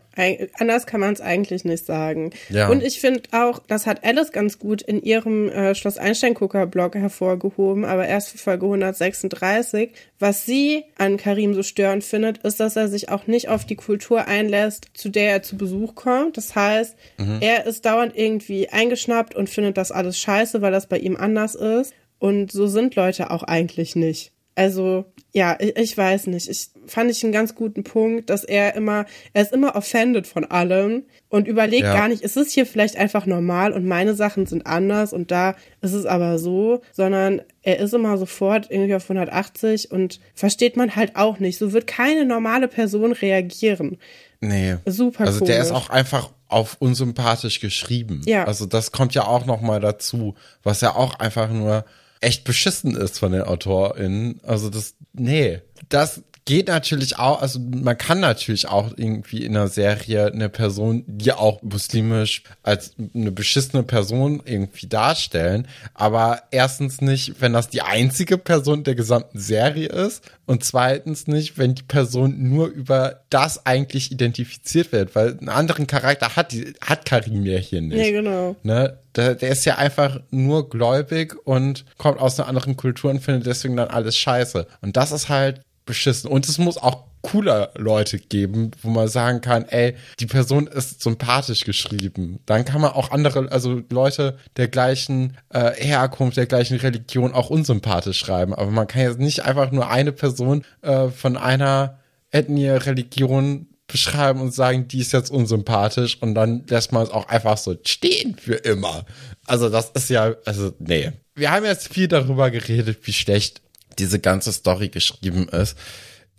anders kann man es eigentlich nicht sagen. Ja. Und ich finde auch, das hat Alice ganz gut in ihrem äh, Schloss Einstein-Gucker-Blog hervorgehoben, aber erst für Folge 136. Was sie an Karim so störend findet, ist, dass er sich auch nicht auf die Kultur einlässt, zu der er zu Besuch kommt. Das heißt, mhm. er ist dauernd irgendwie eingeschnappt und findet das alles scheiße, weil das bei ihm anders ist. Und so sind Leute auch eigentlich nicht. Also, ja, ich, ich, weiß nicht. Ich fand ich einen ganz guten Punkt, dass er immer, er ist immer offended von allem und überlegt ja. gar nicht, ist es hier vielleicht einfach normal und meine Sachen sind anders und da ist es aber so, sondern er ist immer sofort irgendwie auf 180 und versteht man halt auch nicht. So wird keine normale Person reagieren. Nee. Super Also komisch. der ist auch einfach auf unsympathisch geschrieben. Ja. Also das kommt ja auch noch mal dazu, was ja auch einfach nur echt beschissen ist von den AutorInnen. Also das, nee, das geht natürlich auch, also man kann natürlich auch irgendwie in einer Serie eine Person, die auch muslimisch als eine beschissene Person irgendwie darstellen, aber erstens nicht, wenn das die einzige Person der gesamten Serie ist und zweitens nicht, wenn die Person nur über das eigentlich identifiziert wird, weil einen anderen Charakter hat die, hat Karim ja hier nicht. Ja, genau. Ne? Der, der ist ja einfach nur gläubig und kommt aus einer anderen Kultur und findet deswegen dann alles scheiße. Und das ist halt beschissen. Und es muss auch cooler Leute geben, wo man sagen kann, ey, die Person ist sympathisch geschrieben. Dann kann man auch andere, also Leute der gleichen äh, Herkunft, der gleichen Religion auch unsympathisch schreiben. Aber man kann jetzt nicht einfach nur eine Person äh, von einer Ethnie, Religion beschreiben und sagen, die ist jetzt unsympathisch und dann lässt man es auch einfach so stehen für immer. Also das ist ja, also nee. Wir haben jetzt viel darüber geredet, wie schlecht diese ganze Story geschrieben ist.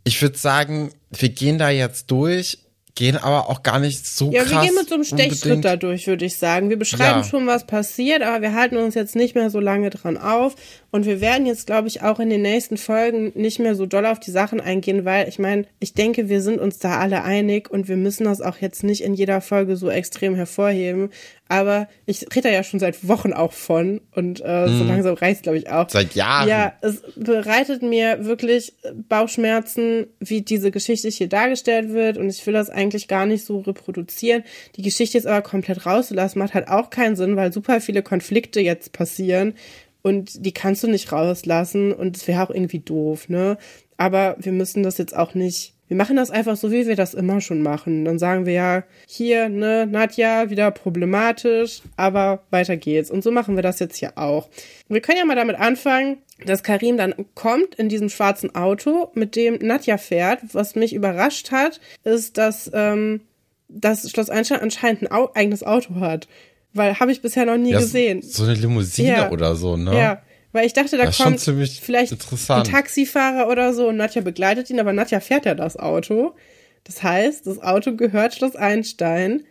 Ich würde sagen, wir gehen da jetzt durch, gehen aber auch gar nicht so Ja, krass. wir gehen mit so einem Stechschritt unbedingt. da durch, würde ich sagen. Wir beschreiben Ja. schon, was passiert, aber wir halten uns jetzt nicht mehr so lange dran auf. Und wir werden jetzt, glaube ich, auch in den nächsten Folgen nicht mehr so doll auf die Sachen eingehen, weil ich meine, ich denke, wir sind uns da alle einig und wir müssen das auch jetzt nicht in jeder Folge so extrem hervorheben. Aber ich rede da ja schon seit Wochen auch von und äh, so langsam reicht glaube ich, auch. Seit Jahren. Ja, es bereitet mir wirklich Bauchschmerzen, wie diese Geschichte hier dargestellt wird. Und ich will das eigentlich gar nicht so reproduzieren. Die Geschichte jetzt aber komplett rauszulassen, macht halt auch keinen Sinn, weil super viele Konflikte jetzt passieren. Und die kannst du nicht rauslassen. Und es wäre auch irgendwie doof, ne? Aber wir müssen das jetzt auch nicht. Wir machen das einfach so, wie wir das immer schon machen. Dann sagen wir ja, hier, ne, Nadja, wieder problematisch, aber weiter geht's. Und so machen wir das jetzt hier auch. Wir können ja mal damit anfangen, dass Karim dann kommt in diesem schwarzen Auto, mit dem Nadja fährt. Was mich überrascht hat, ist, dass ähm, das Schloss Einstein anscheinend ein Au eigenes Auto hat. Weil habe ich bisher noch nie Ja, gesehen. So eine Limousine Ja. oder so, ne? Ja, weil ich dachte, da Das kommt vielleicht ein Taxifahrer oder so und Nadja begleitet ihn, aber Nadja fährt ja das Auto. Das heißt, das Auto gehört Schloss Einstein.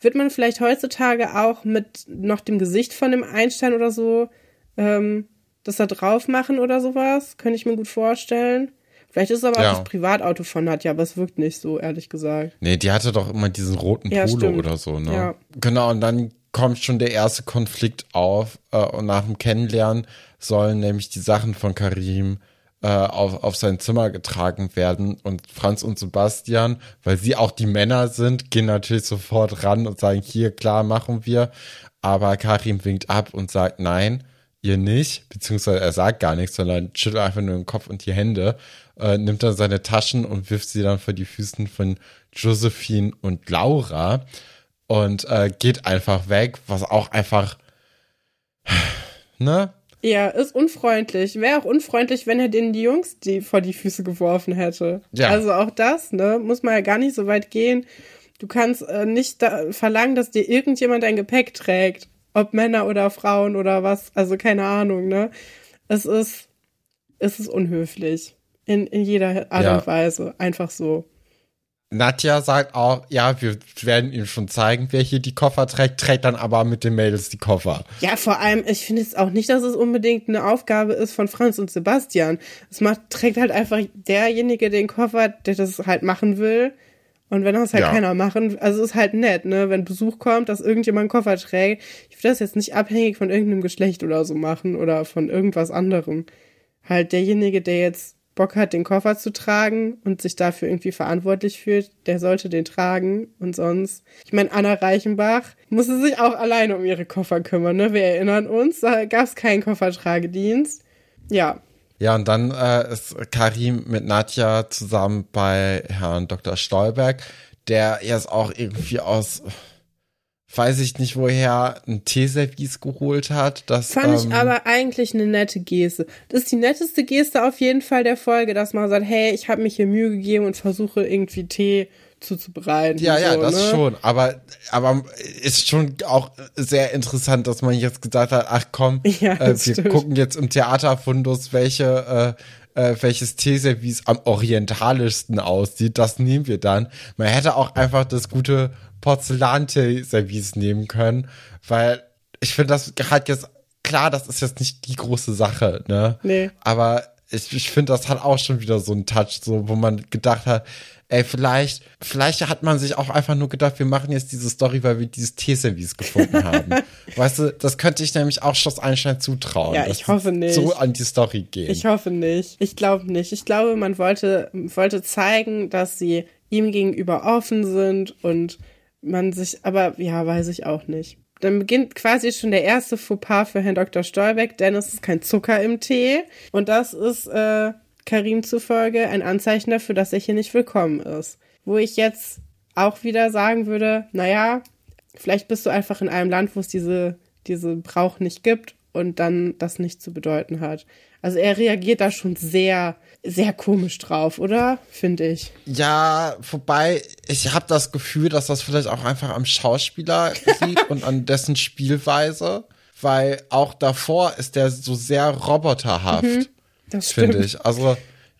Wird man vielleicht heutzutage auch mit noch dem Gesicht von dem Einstein oder so ähm, das da drauf machen oder sowas? Könnte ich mir gut vorstellen. Vielleicht ist es aber Ja. auch das Privatauto von Nadja, aber es wirkt nicht so, ehrlich gesagt. Nee, die hatte doch immer diesen roten Ja, Polo stimmt. oder so, ne? Ja. Genau, und dann kommt schon der erste Konflikt auf äh, und nach dem Kennenlernen sollen nämlich die Sachen von Karim äh, auf, auf sein Zimmer getragen werden und Franz und Sebastian, weil sie auch die Männer sind, gehen natürlich sofort ran und sagen, hier, klar, machen wir, aber Karim winkt ab und sagt, nein, ihr nicht, beziehungsweise er sagt gar nichts, sondern schüttelt einfach nur den Kopf und die Hände, äh, nimmt dann seine Taschen und wirft sie dann vor die Füßen von Josephine und Laura und äh, geht einfach weg, was auch einfach, ne? Ja, ist unfreundlich. Wäre auch unfreundlich, wenn er denen die Jungs die vor die Füße geworfen hätte. Ja. Also auch das, ne, muss man ja gar nicht so weit gehen. Du kannst äh, nicht da verlangen, dass dir irgendjemand dein Gepäck trägt. Ob Männer oder Frauen oder was. Also keine Ahnung, ne. Es ist, es ist unhöflich. In, in jeder Art Ja. und Weise. Einfach so. Nadja sagt auch, ja, wir werden ihm schon zeigen, wer hier die Koffer trägt, trägt dann aber mit den Mädels die Koffer. Ja, vor allem, ich finde jetzt auch nicht, dass es unbedingt eine Aufgabe ist von Franz und Sebastian. Es macht, trägt halt einfach derjenige den Koffer, der das halt machen will. Und wenn das halt Ja. keiner machen, also es ist halt nett, ne, wenn Besuch kommt, dass irgendjemand einen Koffer trägt. Ich will das jetzt nicht abhängig von irgendeinem Geschlecht oder so machen oder von irgendwas anderem. Halt derjenige, der jetzt Bock hat, den Koffer zu tragen und sich dafür irgendwie verantwortlich fühlt, der sollte den tragen und sonst. Ich meine, Anna Reichenbach musste sich auch alleine um ihre Koffer kümmern, ne? Wir erinnern uns, da gab es keinen Koffertragedienst. Ja, Ja, und dann äh, ist Karim mit Nadja zusammen bei Herrn Dr. Stolberg, der jetzt auch irgendwie aus, weiß ich nicht woher, ein Teeservice geholt hat. Das, fand ähm, ich aber eigentlich eine nette Geste. Das ist die netteste Geste auf jeden Fall der Folge, dass man sagt, hey, ich habe mich hier Mühe gegeben und versuche irgendwie Tee zuzubereiten. Ja, ja, so, das ne? schon. Aber, aber ist schon auch sehr interessant, dass man jetzt gesagt hat, ach komm, Ja, äh, wir stimmt. gucken jetzt im Theaterfundus, welche, äh, äh, welches Teeservice am orientalischsten aussieht. Das nehmen wir dann. Man hätte auch einfach das gute Porzellanteeservice nehmen können, weil ich finde, das hat jetzt, klar, das ist jetzt nicht die große Sache, ne? Nee. Aber ich, ich finde, das hat auch schon wieder so einen Touch, so, wo man gedacht hat, ey, vielleicht, vielleicht hat man sich auch einfach nur gedacht, wir machen jetzt diese Story, weil wir dieses T-Service gefunden haben. weißt du, das könnte ich nämlich auch Schloss Einstein zutrauen. Ja, ich hoffe nicht. So an die Story gehen. Ich hoffe nicht. Ich glaube nicht. Ich glaube, man wollte, wollte zeigen, dass sie ihm gegenüber offen sind und man sich, aber ja, weiß ich auch nicht. Dann beginnt quasi schon der erste Fauxpas für Herrn Dr. Stolbeck, denn es ist kein Zucker im Tee. Und das ist äh, Karim zufolge ein Anzeichen dafür, dass er hier nicht willkommen ist. Wo ich jetzt auch wieder sagen würde, naja, vielleicht bist du einfach in einem Land, wo es diese, diese Brauch nicht gibt und dann das nicht zu bedeuten hat. Also er reagiert da schon sehr, sehr komisch drauf, oder? Finde ich. Ja, wobei ich habe das Gefühl, dass das vielleicht auch einfach am Schauspieler liegt und an dessen Spielweise, weil auch davor ist der so sehr roboterhaft. Mhm, das Finde ich. Also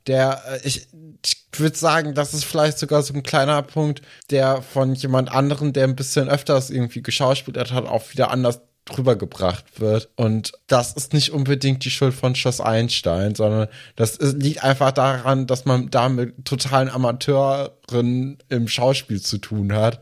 der, äh, ich, ich würde sagen, das ist vielleicht sogar so ein kleiner Punkt, der von jemand anderen, der ein bisschen öfters irgendwie geschauspielert hat, auch wieder anders drüber gebracht wird. Und das ist nicht unbedingt die Schuld von Schloss Einstein, sondern das liegt einfach daran, dass man da mit totalen Amateuren im Schauspiel zu tun hat,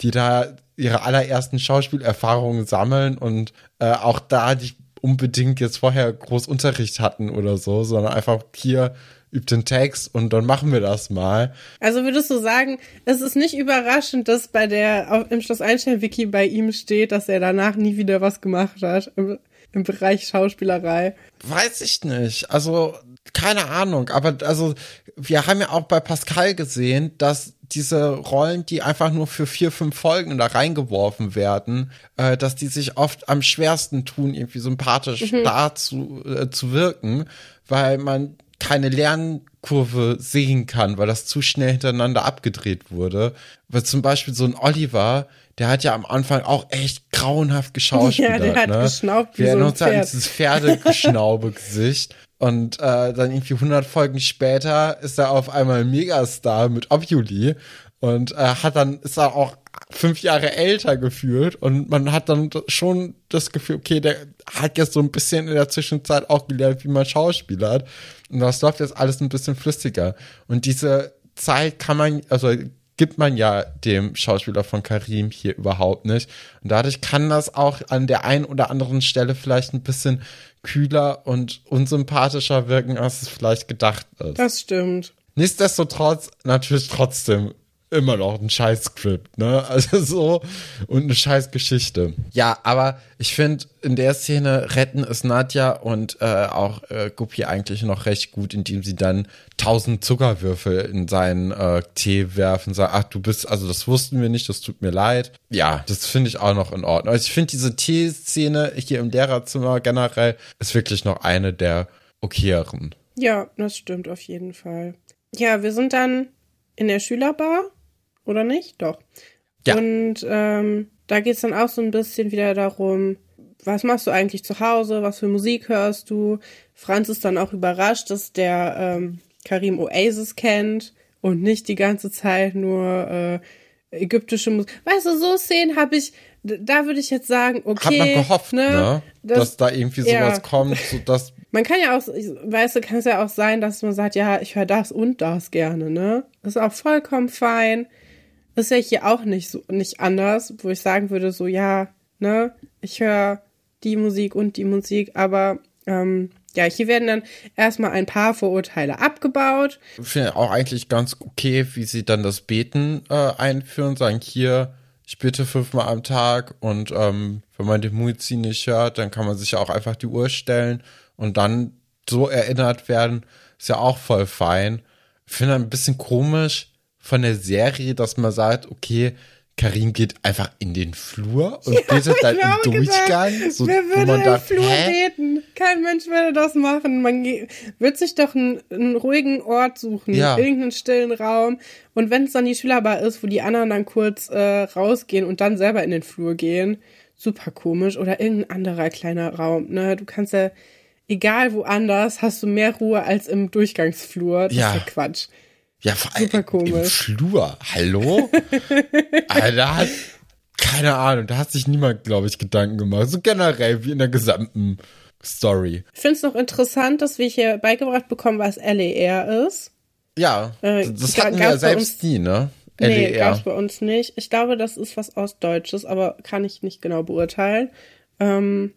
die da ihre allerersten Schauspielerfahrungen sammeln und äh, auch da nicht unbedingt jetzt vorher groß Unterricht hatten oder so, sondern einfach hier übt den Text und dann machen wir das mal. Also würdest du sagen, es ist nicht überraschend, dass bei der im Schloss Einstein-Wiki bei ihm steht, dass er danach nie wieder was gemacht hat im, im Bereich Schauspielerei? Weiß ich nicht. Also keine Ahnung, aber also wir haben ja auch bei Pascal gesehen, dass diese Rollen, die einfach nur für vier, fünf Folgen da reingeworfen werden, äh, dass die sich oft am schwersten tun, irgendwie sympathisch mhm. da zu, äh, zu wirken, weil man keine Lernkurve sehen kann, weil das zu schnell hintereinander abgedreht wurde. Weil zum Beispiel so ein Oliver, der hat ja am Anfang auch echt grauenhaft geschauspielert. Ja, der hat ne? geschnaubt wie Wir so ein Pferd. an dieses Pferdegeschnaube-Gesicht. Und äh, dann irgendwie 100 Folgen später ist er auf einmal Megastar mit Obuli und äh, hat dann ist er auch fünf Jahre älter gefühlt und man hat dann schon das Gefühl, okay, der hat jetzt so ein bisschen in der Zwischenzeit auch gelernt, wie man Schauspieler hat und das läuft jetzt alles ein bisschen flüssiger und diese Zeit kann man, also gibt man ja dem Schauspieler von Karim hier überhaupt nicht. Und dadurch kann das auch an der einen oder anderen Stelle vielleicht ein bisschen kühler und unsympathischer wirken, als es vielleicht gedacht ist. Das stimmt. Nichtsdestotrotz natürlich trotzdem immer noch ein Scheiß-Skript, ne? Also so und eine Scheiß-Geschichte. Ja, aber ich finde, in der Szene retten es Nadja und äh, auch äh, Guppi eigentlich noch recht gut, indem sie dann tausend Zuckerwürfel in seinen äh, Tee werfen, sagen, ach, du bist, also das wussten wir nicht, das tut mir leid. Ja, das finde ich auch noch in Ordnung. Also ich finde diese Tee-Szene hier im Lehrerzimmer generell ist wirklich noch eine der okayeren. Ja, das stimmt auf jeden Fall. Ja, wir sind dann in der Schülerbar oder nicht? Doch. Ja. Und ähm, da geht's dann auch so ein bisschen wieder darum, was machst du eigentlich zu Hause, was für Musik hörst du? Franz ist dann auch überrascht, dass der ähm, Karim Oasis kennt und nicht die ganze Zeit nur äh, ägyptische Musik. Weißt du, so Szenen habe ich, da würde ich jetzt sagen, okay. Hat man gehofft, ne? ne? Dass, dass, da irgendwie sowas ja. kommt, so dass. Man kann ja auch, weißt du, kann es ja auch sein, dass man sagt, ja, ich höre das und das gerne, ne? Das ist auch vollkommen fein. Ist ja hier auch nicht so, nicht anders, wo ich sagen würde, so, ja, ne, ich höre die Musik und die Musik, aber ähm, ja, hier werden dann erstmal ein paar Vorurteile abgebaut. Ich finde auch eigentlich ganz okay, wie sie dann das Beten äh, einführen, sagen hier, ich bete fünfmal am Tag und ähm, wenn man den Muizin nicht hört, dann kann man sich auch einfach die Uhr stellen und dann so erinnert werden, ist ja auch voll fein. Ich finde ein bisschen komisch, von der Serie, dass man sagt, okay, Karim geht einfach in den Flur und ja, betet dann im Durchgang. Gesagt, so, wer würde im Flur hä? beten? Kein Mensch würde das machen. Man wird sich doch einen, einen ruhigen Ort suchen, ja. irgendeinen stillen Raum. Und wenn es dann die Schülerbar ist, wo die anderen dann kurz äh, rausgehen und dann selber in den Flur gehen, super komisch. Oder irgendein anderer kleiner Raum. Ne? Du kannst ja, egal woanders, hast du mehr Ruhe als im Durchgangsflur. Das ja. ist ja Quatsch. Ja, vor allem Super komisch. im Flur. Hallo? Alter, hat, keine Ahnung, da hat sich niemand, glaube ich, Gedanken gemacht. So generell wie in der gesamten Story. Ich finde es noch interessant, dass wir hier beigebracht bekommen, was LER ist. Ja, Äh, das hatten wir ja selbst uns- nie, ne? Nee, LER. gab's bei uns nicht. Ich glaube, das ist was Ostdeutsches, aber kann ich nicht genau beurteilen. Ähm,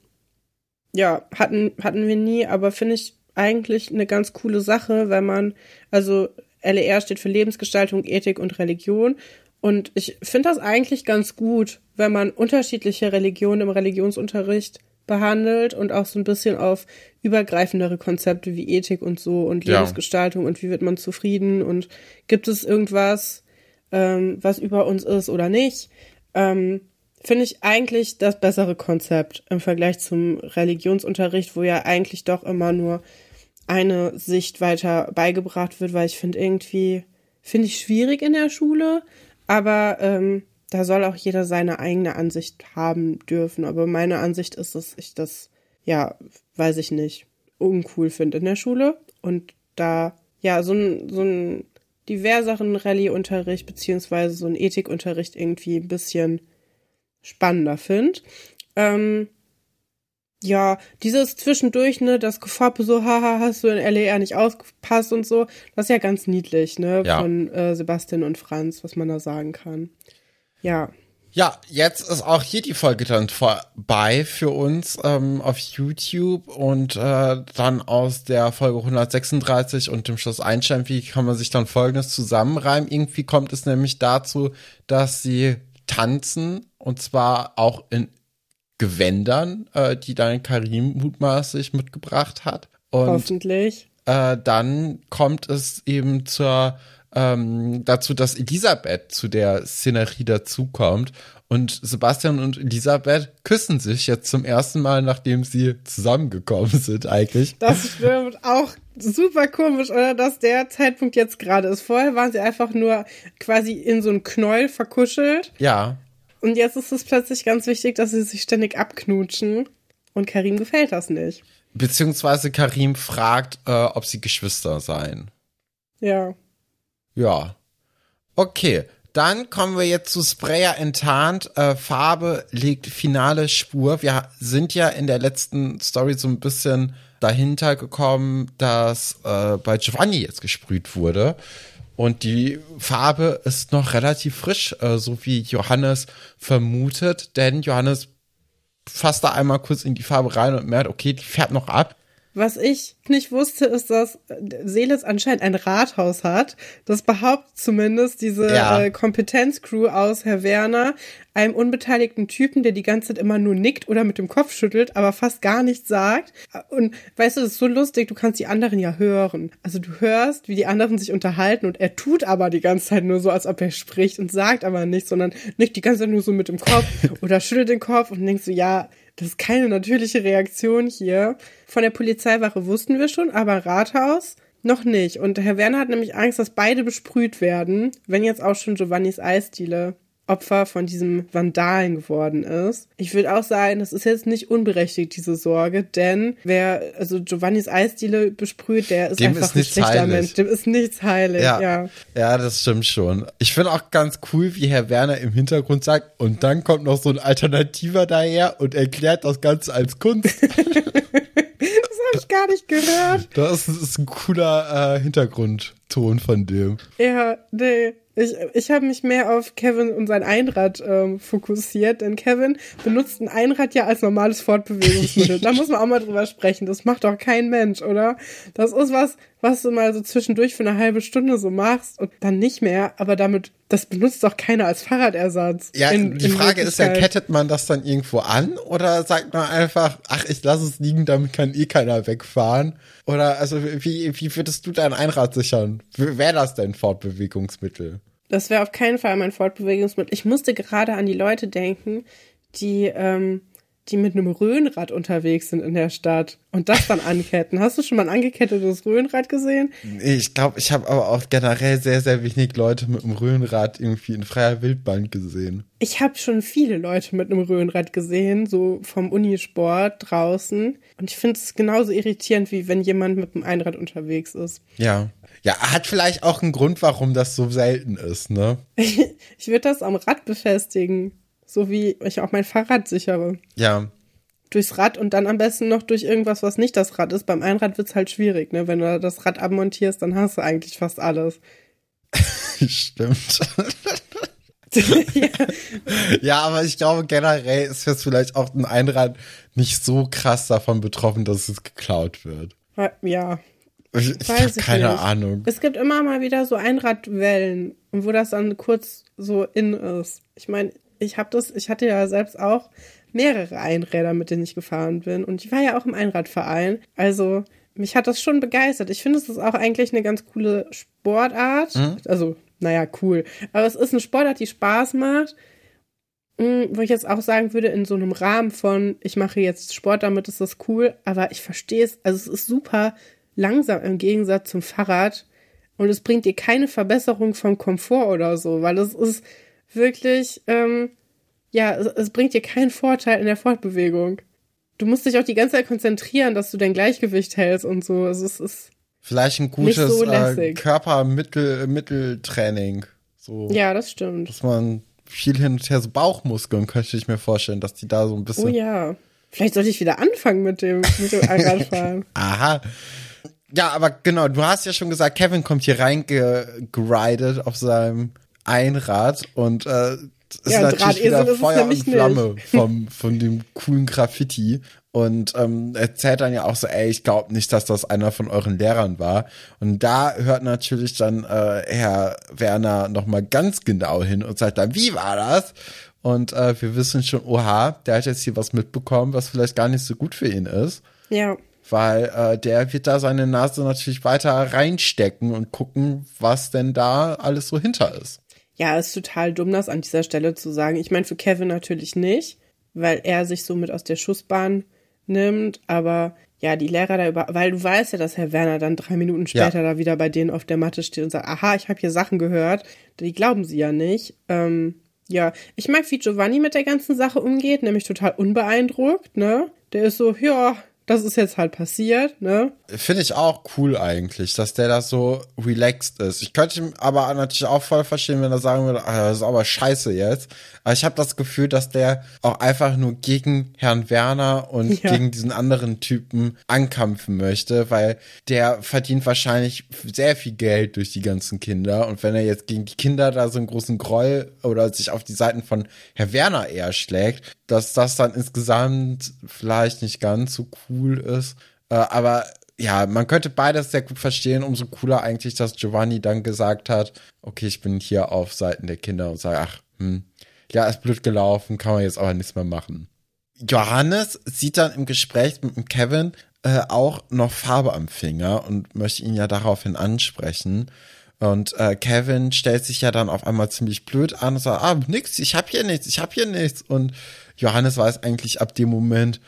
ja, hatten, hatten wir nie, aber finde ich eigentlich eine ganz coole Sache, wenn man, also LER steht für Lebensgestaltung, Ethik und Religion. Und ich finde das eigentlich ganz gut, wenn man unterschiedliche Religionen im Religionsunterricht behandelt und auch so ein bisschen auf übergreifendere Konzepte wie Ethik und so und Ja. Lebensgestaltung und wie wird man zufrieden und gibt es irgendwas, ähm, was über uns ist oder nicht, ähm, finde ich eigentlich das bessere Konzept im Vergleich zum Religionsunterricht, wo ja eigentlich doch immer nur eine Sicht weiter beigebracht wird, weil ich finde irgendwie, finde ich schwierig in der Schule, aber ähm, da soll auch jeder seine eigene Ansicht haben dürfen. Aber meine Ansicht ist, dass ich das, ja, weiß ich nicht, uncool finde in der Schule und da, ja, so ein, so ein diverseren Rallye-Unterricht beziehungsweise so ein Ethikunterricht irgendwie ein bisschen spannender finde. Ähm, ja, dieses zwischendurch, ne, das Gefoppe so, haha, hast du in LER nicht ausgepasst und so, das ist ja ganz niedlich, ne, Ja. von äh, Sebastian und Franz, was man da sagen kann. Ja, Ja, jetzt ist auch hier die Folge dann vorbei für uns ähm, auf YouTube und äh, dann aus der Folge 136 und dem Einstein, wie kann man sich dann folgendes zusammenreimen? Irgendwie kommt es nämlich dazu, dass sie tanzen und zwar auch in Gewändern, äh, die dann Karim mutmaßlich mitgebracht hat. Und hoffentlich. äh, dann kommt es eben zur ähm, dazu, dass Elisabeth zu der Szenerie dazukommt und Sebastian und Elisabeth küssen sich jetzt zum ersten Mal, nachdem sie zusammengekommen sind eigentlich. Das wird auch super komisch, oder? Dass der Zeitpunkt jetzt gerade ist. Vorher waren sie einfach nur quasi in so ein Knäuel verkuschelt. Ja, Und jetzt ist es plötzlich ganz wichtig, dass sie sich ständig abknutschen. Und Karim gefällt das nicht. beziehungsweise Karim fragt, äh, ob sie Geschwister seien. Ja. Ja. Okay, dann kommen wir jetzt zu Sprayer enttarnt. Äh, Farbe legt finale Spur. Wir sind ja in der letzten Story so ein bisschen dahinter gekommen, dass äh, bei Giovanni jetzt gesprüht wurde. Und die Farbe ist noch relativ frisch, äh, so wie Johannes vermutet. Denn Johannes fasst da einmal kurz in die Farbe rein und merkt, okay, die färbt noch ab. Was ich nicht wusste, ist, dass Seelitz anscheinend ein Rathaus hat. Das behauptet zumindest diese Ja. äh, Kompetenzcrew aus Herr Werner, einem unbeteiligten Typen, der die ganze Zeit immer nur nickt oder mit dem Kopf schüttelt, aber fast gar nichts sagt. Und weißt du, das ist so lustig, du kannst die anderen ja hören. Also du hörst, wie die anderen sich unterhalten und er tut aber die ganze Zeit nur so, als ob er spricht und sagt aber nichts, sondern nickt die ganze Zeit nur so mit dem Kopf oder schüttelt den Kopf und denkst so, ja, das ist keine natürliche Reaktion hier. Von der Polizeiwache wussten wir schon, aber Rathaus noch nicht. Und Herr Werner hat nämlich Angst, dass beide besprüht werden, wenn jetzt auch schon Giovannis Eisdiele Opfer von diesem Vandalen geworden ist. Ich würde auch sagen, das ist jetzt nicht unberechtigt, diese Sorge, denn wer also Giovannis Eisdiele besprüht, der ist Dem einfach ist ein schlechter heilig. Mensch. Dem ist nichts heilig, ja. Ja, ja. das stimmt schon. Ich finde auch ganz cool, wie Herr Werner im Hintergrund sagt, und dann kommt noch so ein Alternativer daher und erklärt das Ganze als Kunst. Das habe ich gar nicht gehört. Das ist ein cooler äh, Hintergrundton von dem. Ja, nee. Ich, ich habe mich mehr auf Kevin und sein Einrad ähm, fokussiert, denn Kevin benutzt ein Einrad ja als normales Fortbewegungsmittel. da muss man auch mal drüber sprechen. Das macht doch kein Mensch, oder? Das ist was, was du mal so zwischendurch für eine halbe Stunde so machst und dann nicht mehr, aber damit, das benutzt doch keiner als Fahrradersatz. Ja, In- die in Frage ist ja, kettet man das dann irgendwo an oder sagt man einfach, ach, ich lasse es liegen, damit kann eh keiner wegfahren? Oder also wie, wie würdest du dein Einrad sichern? Wäre das dein Fortbewegungsmittel? Das wäre auf keinen Fall mein Fortbewegungsmittel. Ich musste gerade an die Leute denken, die, ähm, die mit einem Röhnrad unterwegs sind in der Stadt und das dann anketten. Hast du schon mal ein angekettetes Röhnrad gesehen? Ich glaube, ich habe aber auch generell sehr, sehr wenig Leute mit dem Röhnrad irgendwie in freier Wildbahn gesehen. Ich habe schon viele Leute mit einem Röhnrad gesehen, so vom Unisport draußen. Und ich finde es genauso irritierend, wie wenn jemand mit einem Einrad unterwegs ist. Ja. Ja, hat vielleicht auch einen Grund, warum das so selten ist, ne? Ich würde das am Rad befestigen, so wie ich auch mein Fahrrad sichere. Ja. durchs Rad und dann am besten noch durch irgendwas, was nicht das Rad ist. Beim Einrad wird's halt schwierig, ne? Wenn du das Rad abmontierst, dann hast du eigentlich fast alles. Stimmt. ja. ja, aber ich glaube, generell ist jetzt vielleicht auch ein Einrad nicht so krass davon betroffen, dass es geklaut wird. Ja. Ich, ich habe keine nicht. Ahnung. Es gibt immer mal wieder so Einradwellen, wo das dann kurz so in ist. Ich meine, ich habe das, ich hatte ja selbst auch mehrere Einräder, mit denen ich gefahren bin. Und ich war ja auch im Einradverein. Also mich hat das schon begeistert. Ich finde, es ist auch eigentlich eine ganz coole Sportart. Mhm. Also, naja, cool. Aber es ist eine Sportart, die Spaß macht. Hm, wo ich jetzt auch sagen würde, in so einem Rahmen von, ich mache jetzt Sport, damit ist das cool, aber ich verstehe es, also es ist super langsam im Gegensatz zum Fahrrad und es bringt dir keine Verbesserung vom Komfort oder so, weil es ist wirklich, ähm, ja, es, es bringt dir keinen Vorteil in der Fortbewegung. Du musst dich auch die ganze Zeit konzentrieren, dass du dein Gleichgewicht hältst und so. Also es ist vielleicht ein gutes so äh, Körpermitteltraining. So, ja, das stimmt. Dass man viel hin und her so Bauchmuskeln könnte ich mir vorstellen, dass die da so ein bisschen. Oh ja. Vielleicht sollte ich wieder anfangen mit dem, mit dem. Aha. Ja, aber genau, du hast ja schon gesagt, Kevin kommt hier reingeridet auf seinem Einrad und äh, ist ja, natürlich wieder Feuer und Flamme vom, von dem coolen Graffiti und ähm, erzählt dann ja auch so, ey, ich glaube nicht, dass das einer von euren Lehrern war. Und da hört natürlich dann äh, Herr Werner nochmal ganz genau hin und sagt dann, wie war das? Und äh, wir wissen schon, oha, der hat jetzt hier was mitbekommen, was vielleicht gar nicht so gut für ihn ist. Ja. Weil äh, der wird da seine Nase natürlich weiter reinstecken und gucken, was denn da alles so hinter ist. Ja, ist total dumm, das an dieser Stelle zu sagen. Ich meine, für Kevin natürlich nicht, weil er sich so mit aus der Schussbahn nimmt, aber ja, die Lehrer da über, weil du weißt ja, dass Herr Werner dann drei Minuten später ja. da wieder bei denen auf der Matte steht und sagt, aha, ich habe hier Sachen gehört, die glauben sie ja nicht. Ähm, ja, ich mag, wie Giovanni mit der ganzen Sache umgeht, nämlich total unbeeindruckt, ne? Der ist so, ja, das ist jetzt halt passiert, ne? Finde ich auch cool eigentlich, dass der da so relaxed ist. Ich könnte ihm aber natürlich auch voll verstehen, wenn er sagen würde, ah, das ist aber scheiße jetzt. Aber ich habe das Gefühl, dass der auch einfach nur gegen Herrn Werner und ja. gegen diesen anderen Typen ankämpfen möchte, weil der verdient wahrscheinlich sehr viel Geld durch die ganzen Kinder. Und wenn er jetzt gegen die Kinder da so einen großen Groll oder sich auf die Seiten von Herr Werner eher schlägt, dass das dann insgesamt vielleicht nicht ganz so cool ist. Äh, aber ja, man könnte beides sehr gut verstehen. Umso cooler eigentlich, dass Giovanni dann gesagt hat, okay, ich bin hier auf Seiten der Kinder und sage, ach, hm, ja, ist blöd gelaufen, kann man jetzt aber nichts mehr machen. Johannes sieht dann im Gespräch mit Kevin äh, auch noch Farbe am Finger und möchte ihn ja daraufhin ansprechen. Und äh, Kevin stellt sich ja dann auf einmal ziemlich blöd an und sagt, ah, nix, ich hab hier nichts, ich hab hier nichts. Und Johannes weiß eigentlich ab dem Moment,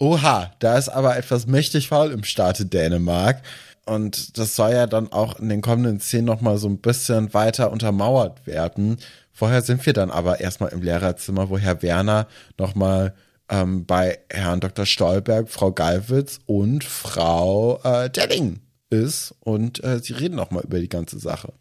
oha, da ist aber etwas mächtig faul im Staate Dänemark. Und das soll ja dann auch in den kommenden Szenen nochmal so ein bisschen weiter untermauert werden. Vorher sind wir dann aber erstmal im Lehrerzimmer, wo Herr Werner nochmal ähm, bei Herrn Dr. Stolberg, Frau Gallwitz und Frau äh, Delling ist und äh, sie reden nochmal über die ganze Sache.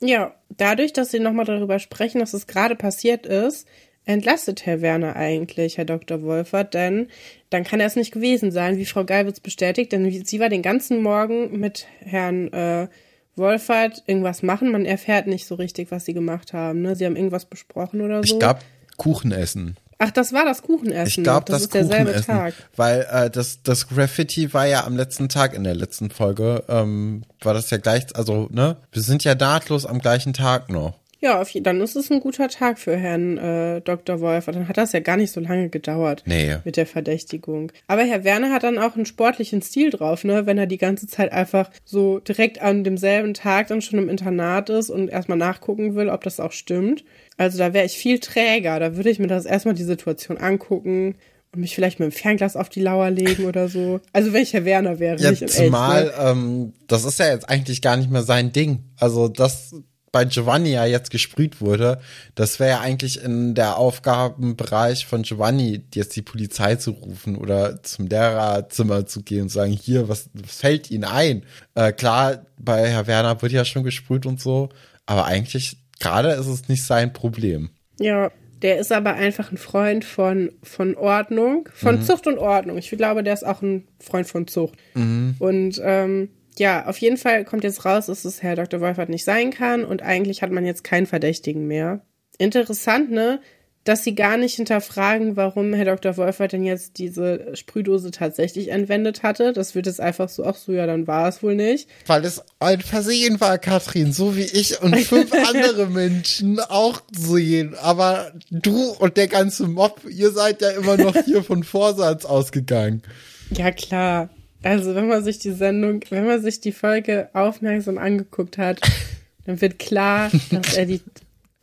Ja, dadurch, dass sie nochmal darüber sprechen, dass es gerade passiert ist, entlastet Herr Werner eigentlich Herr Dr. Wolfert, denn dann kann er es nicht gewesen sein, wie Frau Geilwitz bestätigt, denn sie war den ganzen Morgen mit Herrn äh, Wolfert irgendwas machen. Man erfährt nicht so richtig, was sie gemacht haben. Ne? Sie haben irgendwas besprochen oder so. Ich glaube, Kuchen essen. Ach, das war das Kuchenessen. Ich glaube, das, das ist derselbe Tag. Weil äh, das, das Graffiti war ja am letzten Tag in der letzten Folge. Ähm, war das ja gleich, also, ne? Wir sind ja nahtlos am gleichen Tag noch. Ja, auf, dann ist es ein guter Tag für Herrn äh, Dr. Wolf. Dann hat das ja gar nicht so lange gedauert nee. mit der Verdächtigung. Aber Herr Werner hat dann auch einen sportlichen Stil drauf, ne? Wenn er die ganze Zeit einfach so direkt an demselben Tag dann schon im Internat ist und erstmal nachgucken will, ob das auch stimmt. Also da wäre ich viel träger. Da würde ich mir das erstmal die Situation angucken und mich vielleicht mit dem Fernglas auf die Lauer legen oder so. Also welcher Werner wäre ja, nicht Zumal, echt, ne? ähm, das ist ja jetzt eigentlich gar nicht mehr sein Ding. Also das bei Giovanni ja jetzt gesprüht wurde, das wäre ja eigentlich in der Aufgabenbereich von Giovanni, jetzt die Polizei zu rufen oder zum Lehrerzimmer zu gehen und sagen, hier, was, was fällt Ihnen ein? Äh, klar, bei Herr Werner wird ja schon gesprüht und so, aber eigentlich gerade ist es nicht sein Problem. Ja, Der ist aber einfach ein Freund von, von Ordnung, von Mhm. Zucht und Ordnung. Ich glaube, der ist auch ein Freund von Zucht. Mhm. Und ähm, ja, auf jeden Fall kommt jetzt raus, dass es Herr Dr. Wolfert nicht sein kann und eigentlich hat man jetzt keinen Verdächtigen mehr. Interessant, ne? Dass sie gar nicht hinterfragen, warum Herr Dr. Wolfert denn jetzt diese Sprühdose tatsächlich entwendet hatte. Das wird jetzt einfach so, ach so, ja, dann war es wohl nicht. Weil es ein Versehen war, Katrin, so wie ich und fünf andere Menschen auch sehen. Aber du und der ganze Mob, ihr seid ja immer noch hier von Vorsatz ausgegangen. Ja, klar. Also, wenn man sich die Sendung, wenn man sich die Folge aufmerksam angeguckt hat, dann wird klar, dass er die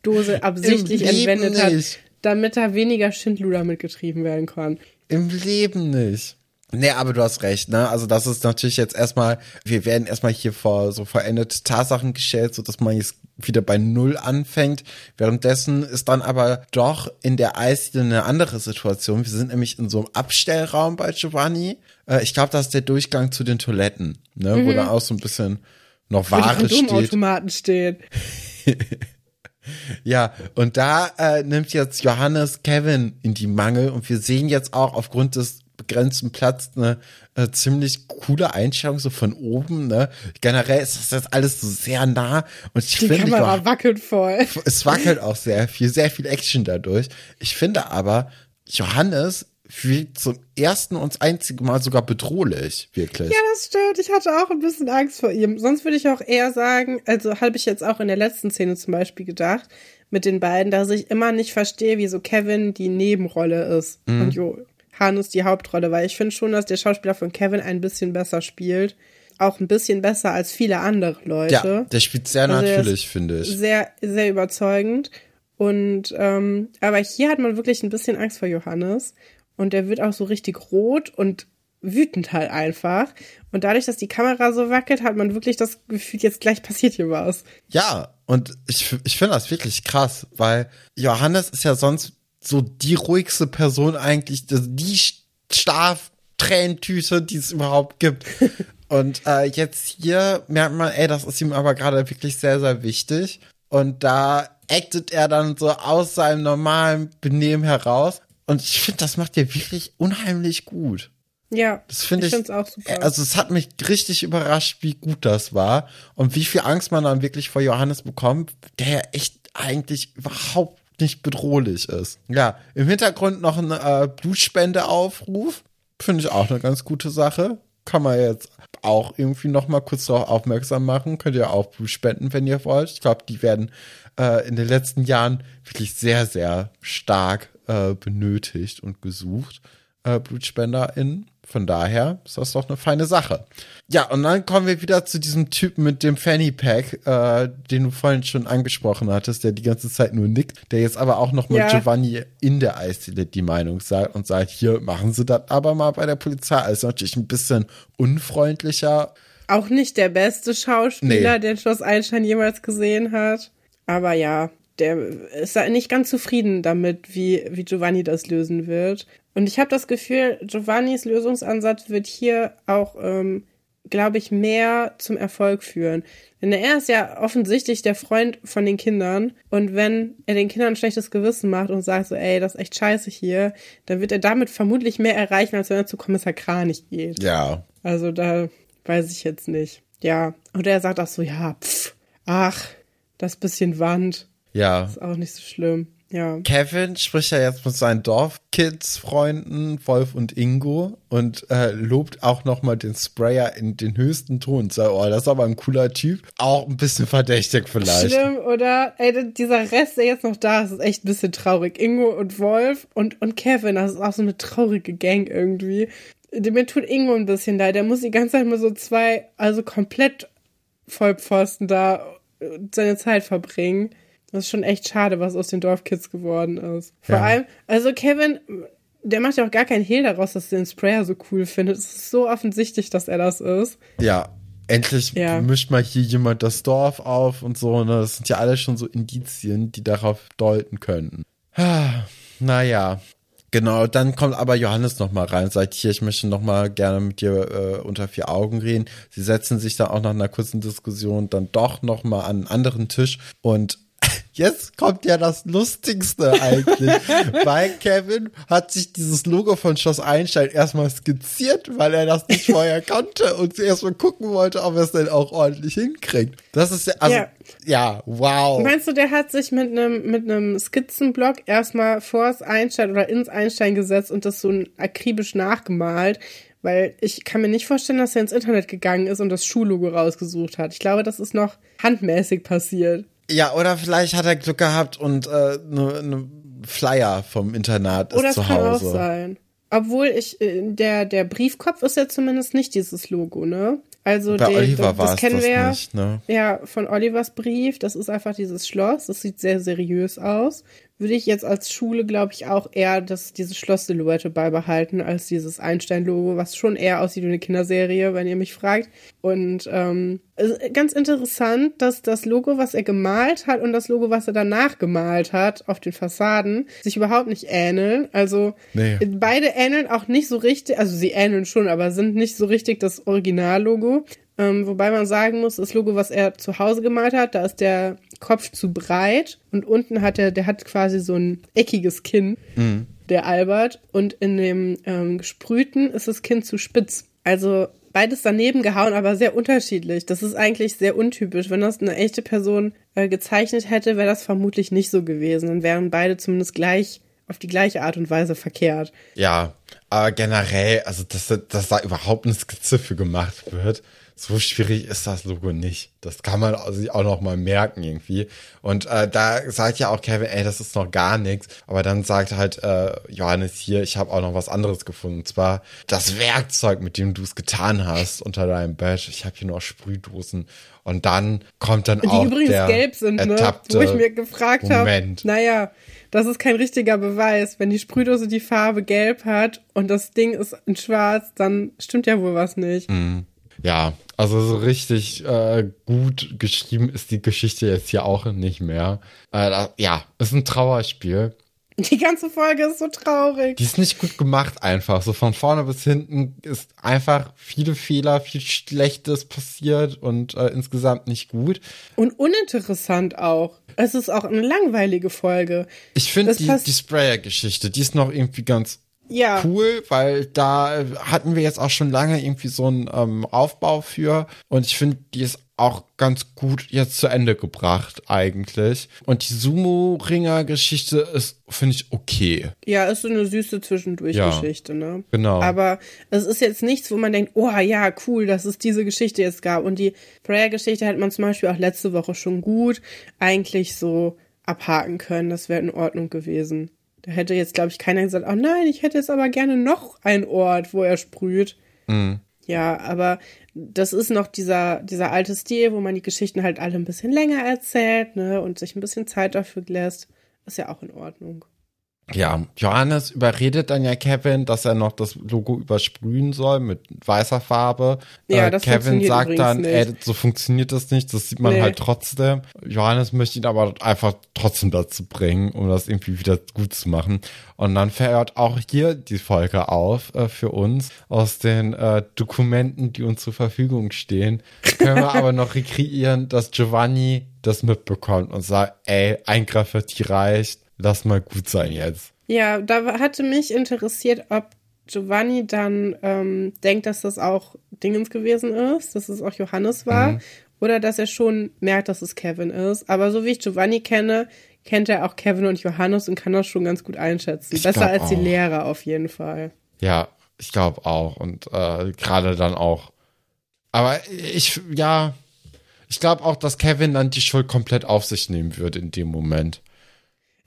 Dose absichtlich entwendet hat, nicht. damit da weniger Schindluder mitgetrieben werden kann. Im Leben nicht. Nee, aber du hast recht, ne? Also das ist natürlich jetzt erstmal, wir werden erstmal hier vor so veränderte Tatsachen gestellt, so dass man jetzt wieder bei Null anfängt. Währenddessen ist dann aber doch in der Eisdiele eine andere Situation. Wir sind nämlich in so einem Abstellraum bei Giovanni. Äh, ich glaube, das ist der Durchgang zu den Toiletten, ne? Wo dann auch so ein bisschen noch Wo die Ware steht. Kondomautomaten stehen. Ja, und da äh, nimmt jetzt Johannes Kevin in die Mangel und wir sehen jetzt auch aufgrund des begrenzten Platz eine äh, ziemlich coole Einstellung so von oben, ne? Generell ist das jetzt alles so sehr nah und ich Die finde, Kamera Jo- wackelt voll. es wackelt auch sehr viel, sehr viel Action dadurch. Ich finde aber, Johannes fühlt zum ersten und einzigen Mal sogar bedrohlich, wirklich. Ja, das stimmt. Ich hatte auch ein bisschen Angst vor ihm. Sonst würde ich auch eher sagen, also habe ich jetzt auch in der letzten Szene zum Beispiel gedacht, mit den beiden, dass ich immer nicht verstehe, wieso Kevin die Nebenrolle ist und Johannes die Hauptrolle, weil ich finde schon, dass der Schauspieler von Kevin ein bisschen besser spielt. Auch ein bisschen besser als viele andere Leute. Ja, der spielt sehr Also natürlich, finde ich. Sehr, sehr überzeugend. Und ähm, aber hier hat man wirklich ein bisschen Angst vor Johannes. Und der wird auch so richtig rot und wütend halt einfach. Und dadurch, dass die Kamera so wackelt, hat man wirklich das Gefühl, jetzt gleich passiert hier was. Ja, und ich, ich finde das wirklich krass, weil Johannes ist ja sonst so die ruhigste Person eigentlich, das- die Schlaftränentüte, die es überhaupt gibt. und äh, jetzt hier merkt man, ey, das ist ihm aber gerade wirklich sehr, sehr wichtig. Und da actet er dann so aus seinem normalen Benehmen heraus. Und ich finde, das macht er wirklich unheimlich gut. Ja, Das finde ich. finde es auch super. Also es hat mich richtig überrascht, wie gut das war und wie viel Angst man dann wirklich vor Johannes bekommt, der ja echt eigentlich überhaupt nicht bedrohlich ist. Ja, im Hintergrund noch ein äh, Blutspendeaufruf. Finde ich auch eine ganz gute Sache. Kann man jetzt auch irgendwie noch mal kurz darauf aufmerksam machen. Könnt ihr auch Blut spenden, wenn ihr wollt. Ich glaube, die werden äh, in den letzten Jahren wirklich sehr, sehr stark äh, benötigt und gesucht. Äh, BlutspenderInnen. Von daher ist das doch eine feine Sache. Ja, und dann kommen wir wieder zu diesem Typen mit dem Fanny Pack, äh, den du vorhin schon angesprochen hattest, der die ganze Zeit nur nickt, der jetzt aber auch noch mal Ja. Giovanni in der Eisdiele die Meinung sagt und sagt, hier machen Sie das aber mal bei der Polizei. Also natürlich ein bisschen unfreundlicher. auch nicht der beste Schauspieler, Nee. den Schloss Einstein jemals gesehen hat. Aber ja, der ist da nicht ganz zufrieden damit, wie, wie Giovanni das lösen wird. Und ich habe das Gefühl, Giovannis Lösungsansatz wird hier auch, ähm, glaube ich, mehr zum Erfolg führen. Denn er ist ja offensichtlich der Freund von den Kindern. Und wenn er den Kindern ein schlechtes Gewissen macht und sagt so, ey, das ist echt scheiße hier, dann wird er damit vermutlich mehr erreichen, als wenn er zu Kommissar Kranich geht. Ja. Also da weiß ich jetzt nicht. Ja. Und er sagt auch so, ja, pff, ach, das bisschen Wand Ja. ist auch nicht so schlimm. Ja. Kevin spricht ja jetzt mit seinen Dorfkids-Freunden, Wolf und Ingo, und äh, lobt auch nochmal den Sprayer in den höchsten Ton. Sagt, oh, das ist aber ein cooler Typ. Auch ein bisschen verdächtig vielleicht. Schlimm, oder? Ey, dieser Rest, der jetzt noch da ist, ist echt ein bisschen traurig. Ingo und Wolf und, und Kevin, das ist auch so eine traurige Gang irgendwie. Mir tut Ingo ein bisschen leid. Der muss die ganze Zeit mal so zwei, also komplett Vollpfosten da äh, seine Zeit verbringen. Das ist schon echt schade, was aus den Dorfkids geworden ist. Vor Ja. allem, also Kevin, der macht ja auch gar keinen Hehl daraus, dass er den Sprayer so cool findet. Es ist so offensichtlich, dass er das ist. Ja. Endlich Ja. mischt mal hier jemand das Dorf auf und so. Ne? Das sind ja alle schon so Indizien, die darauf deuten könnten. Ah, naja. Genau, dann kommt aber Johannes noch mal rein und sagt, hier, ich möchte noch mal gerne mit dir äh, unter vier Augen reden. Sie setzen sich dann auch nach einer kurzen Diskussion dann doch noch mal an einen anderen Tisch und jetzt kommt ja das Lustigste eigentlich, weil Kevin hat sich dieses Logo von Schloss Einstein erstmal skizziert, weil er das nicht vorher kannte und erstmal gucken wollte, ob er es denn auch ordentlich hinkriegt. Das ist ja, also, ja, ja wow. Meinst du, der hat sich mit einem mit einem Skizzenblock erstmal vors Einstein oder ins Einstein gesetzt und das so akribisch nachgemalt? Weil ich kann mir nicht vorstellen, dass er ins Internet gegangen ist und das Schullogo rausgesucht hat. Ich glaube, das ist noch handmäßig passiert. Ja, oder vielleicht hat er Glück gehabt und äh, ne, ne Flyer vom Internat ist oder zu Hause. Oder kann auch sein. Obwohl ich, äh, der, der Briefkopf ist ja zumindest nicht dieses Logo, ne? Also Bei den, Oliver das, das kennen das wir nicht, ne? ja von Olivers Brief. Das ist einfach dieses Schloss. Das sieht sehr seriös aus würde ich jetzt als Schule, glaube ich, auch eher das, diese Schloss-Silhouette beibehalten, als dieses Einstein-Logo, was schon eher aussieht wie eine Kinderserie, wenn ihr mich fragt. Und ähm, ganz interessant, dass das Logo, was er gemalt hat und das Logo, was er danach gemalt hat auf den Fassaden, sich überhaupt nicht ähneln. Also nee. beide ähneln auch nicht so richtig, also sie ähneln schon, aber sind nicht so richtig das Originallogo. Ähm, wobei man sagen muss, das Logo, was er zu Hause gemalt hat, da ist der Kopf zu breit und unten hat er, der hat quasi so ein eckiges Kinn, mhm. der Albert. Und in dem ähm, gesprühten ist das Kinn zu spitz. Also beides daneben gehauen, aber sehr unterschiedlich. Das ist eigentlich sehr untypisch. Wenn das eine echte Person äh, gezeichnet hätte, wäre das vermutlich nicht so gewesen. Dann wären beide zumindest gleich auf die gleiche Art und Weise verkehrt. Ja, aber generell, also dass, dass da überhaupt eine Skizze für gemacht wird, so schwierig ist das Logo nicht. Das kann man sich auch noch mal merken irgendwie. Und äh, da sagt ja auch Kevin, ey, das ist noch gar nichts. Aber dann sagt halt äh, Johannes hier, ich habe auch noch was anderes gefunden. Und zwar das Werkzeug, mit dem du es getan hast unter deinem Bett. Ich habe hier noch Sprühdosen. Und dann kommt dann Die auch übrigens der gelb sind, ne? Wo ich mir gefragt habe, naja, das ist kein richtiger Beweis. Wenn die Sprühdose die Farbe gelb hat und das Ding ist in schwarz, dann stimmt ja wohl was nicht. Mhm. Ja, also so richtig äh, gut geschrieben ist die Geschichte jetzt hier auch nicht mehr. Äh, ja, ist ein Trauerspiel. Die ganze Folge ist so traurig. Die ist nicht gut gemacht einfach. So von vorne bis hinten ist einfach viele Fehler, viel Schlechtes passiert und äh, insgesamt nicht gut. Und uninteressant auch. Es ist auch eine langweilige Folge. Ich finde die, die Sprayer-Geschichte, die ist noch irgendwie ganz ja. cool, weil da hatten wir jetzt auch schon lange irgendwie so einen ähm, Aufbau für und ich finde, die ist auch ganz gut jetzt zu Ende gebracht eigentlich. Und die Sumo-Ringer-Geschichte ist, finde ich, okay. Ja, ist so eine süße Zwischendurch-Geschichte, ja, ne? Genau. Aber es ist jetzt nichts, wo man denkt, oh ja, cool, dass es diese Geschichte jetzt gab. Und die Prayer-Geschichte hat man zum Beispiel auch letzte Woche schon gut eigentlich so abhaken können. Das wäre in Ordnung gewesen. Da hätte jetzt, glaube ich, keiner gesagt, oh nein, ich hätte jetzt aber gerne noch einen Ort, wo er sprüht. Mhm. Ja, aber das ist noch dieser, dieser alte Stil, wo man die Geschichten halt alle ein bisschen länger erzählt, ne, und sich ein bisschen Zeit dafür lässt. Ist ja auch in Ordnung. Ja, Johannes überredet dann ja Kevin, dass er noch das Logo übersprühen soll mit weißer Farbe. Ja, äh, Kevin sagt dann, ey, so funktioniert das nicht, das sieht man nee. halt trotzdem. Johannes möchte ihn aber einfach trotzdem dazu bringen, um das irgendwie wieder gut zu machen. Und dann verhört auch hier die Folge auf äh, für uns aus den äh, Dokumenten, die uns zur Verfügung stehen. Können wir aber noch rekreieren, dass Giovanni das mitbekommt und sagt, ey, ein Graffiti reicht lass mal gut sein jetzt. Ja, da hatte mich interessiert, ob Giovanni dann ähm, denkt, dass das auch Dingens gewesen ist, dass es auch Johannes war, mhm. oder dass er schon merkt, dass es Kevin ist. Aber so wie ich Giovanni kenne, kennt er auch Kevin und Johannes und kann das schon ganz gut einschätzen. Ich Besser als auch. die Lehrer auf jeden Fall. Ja, ich glaube auch. Und äh, gerade dann auch. Aber ich, ja, ich glaube auch, dass Kevin dann die Schuld komplett auf sich nehmen wird in dem Moment.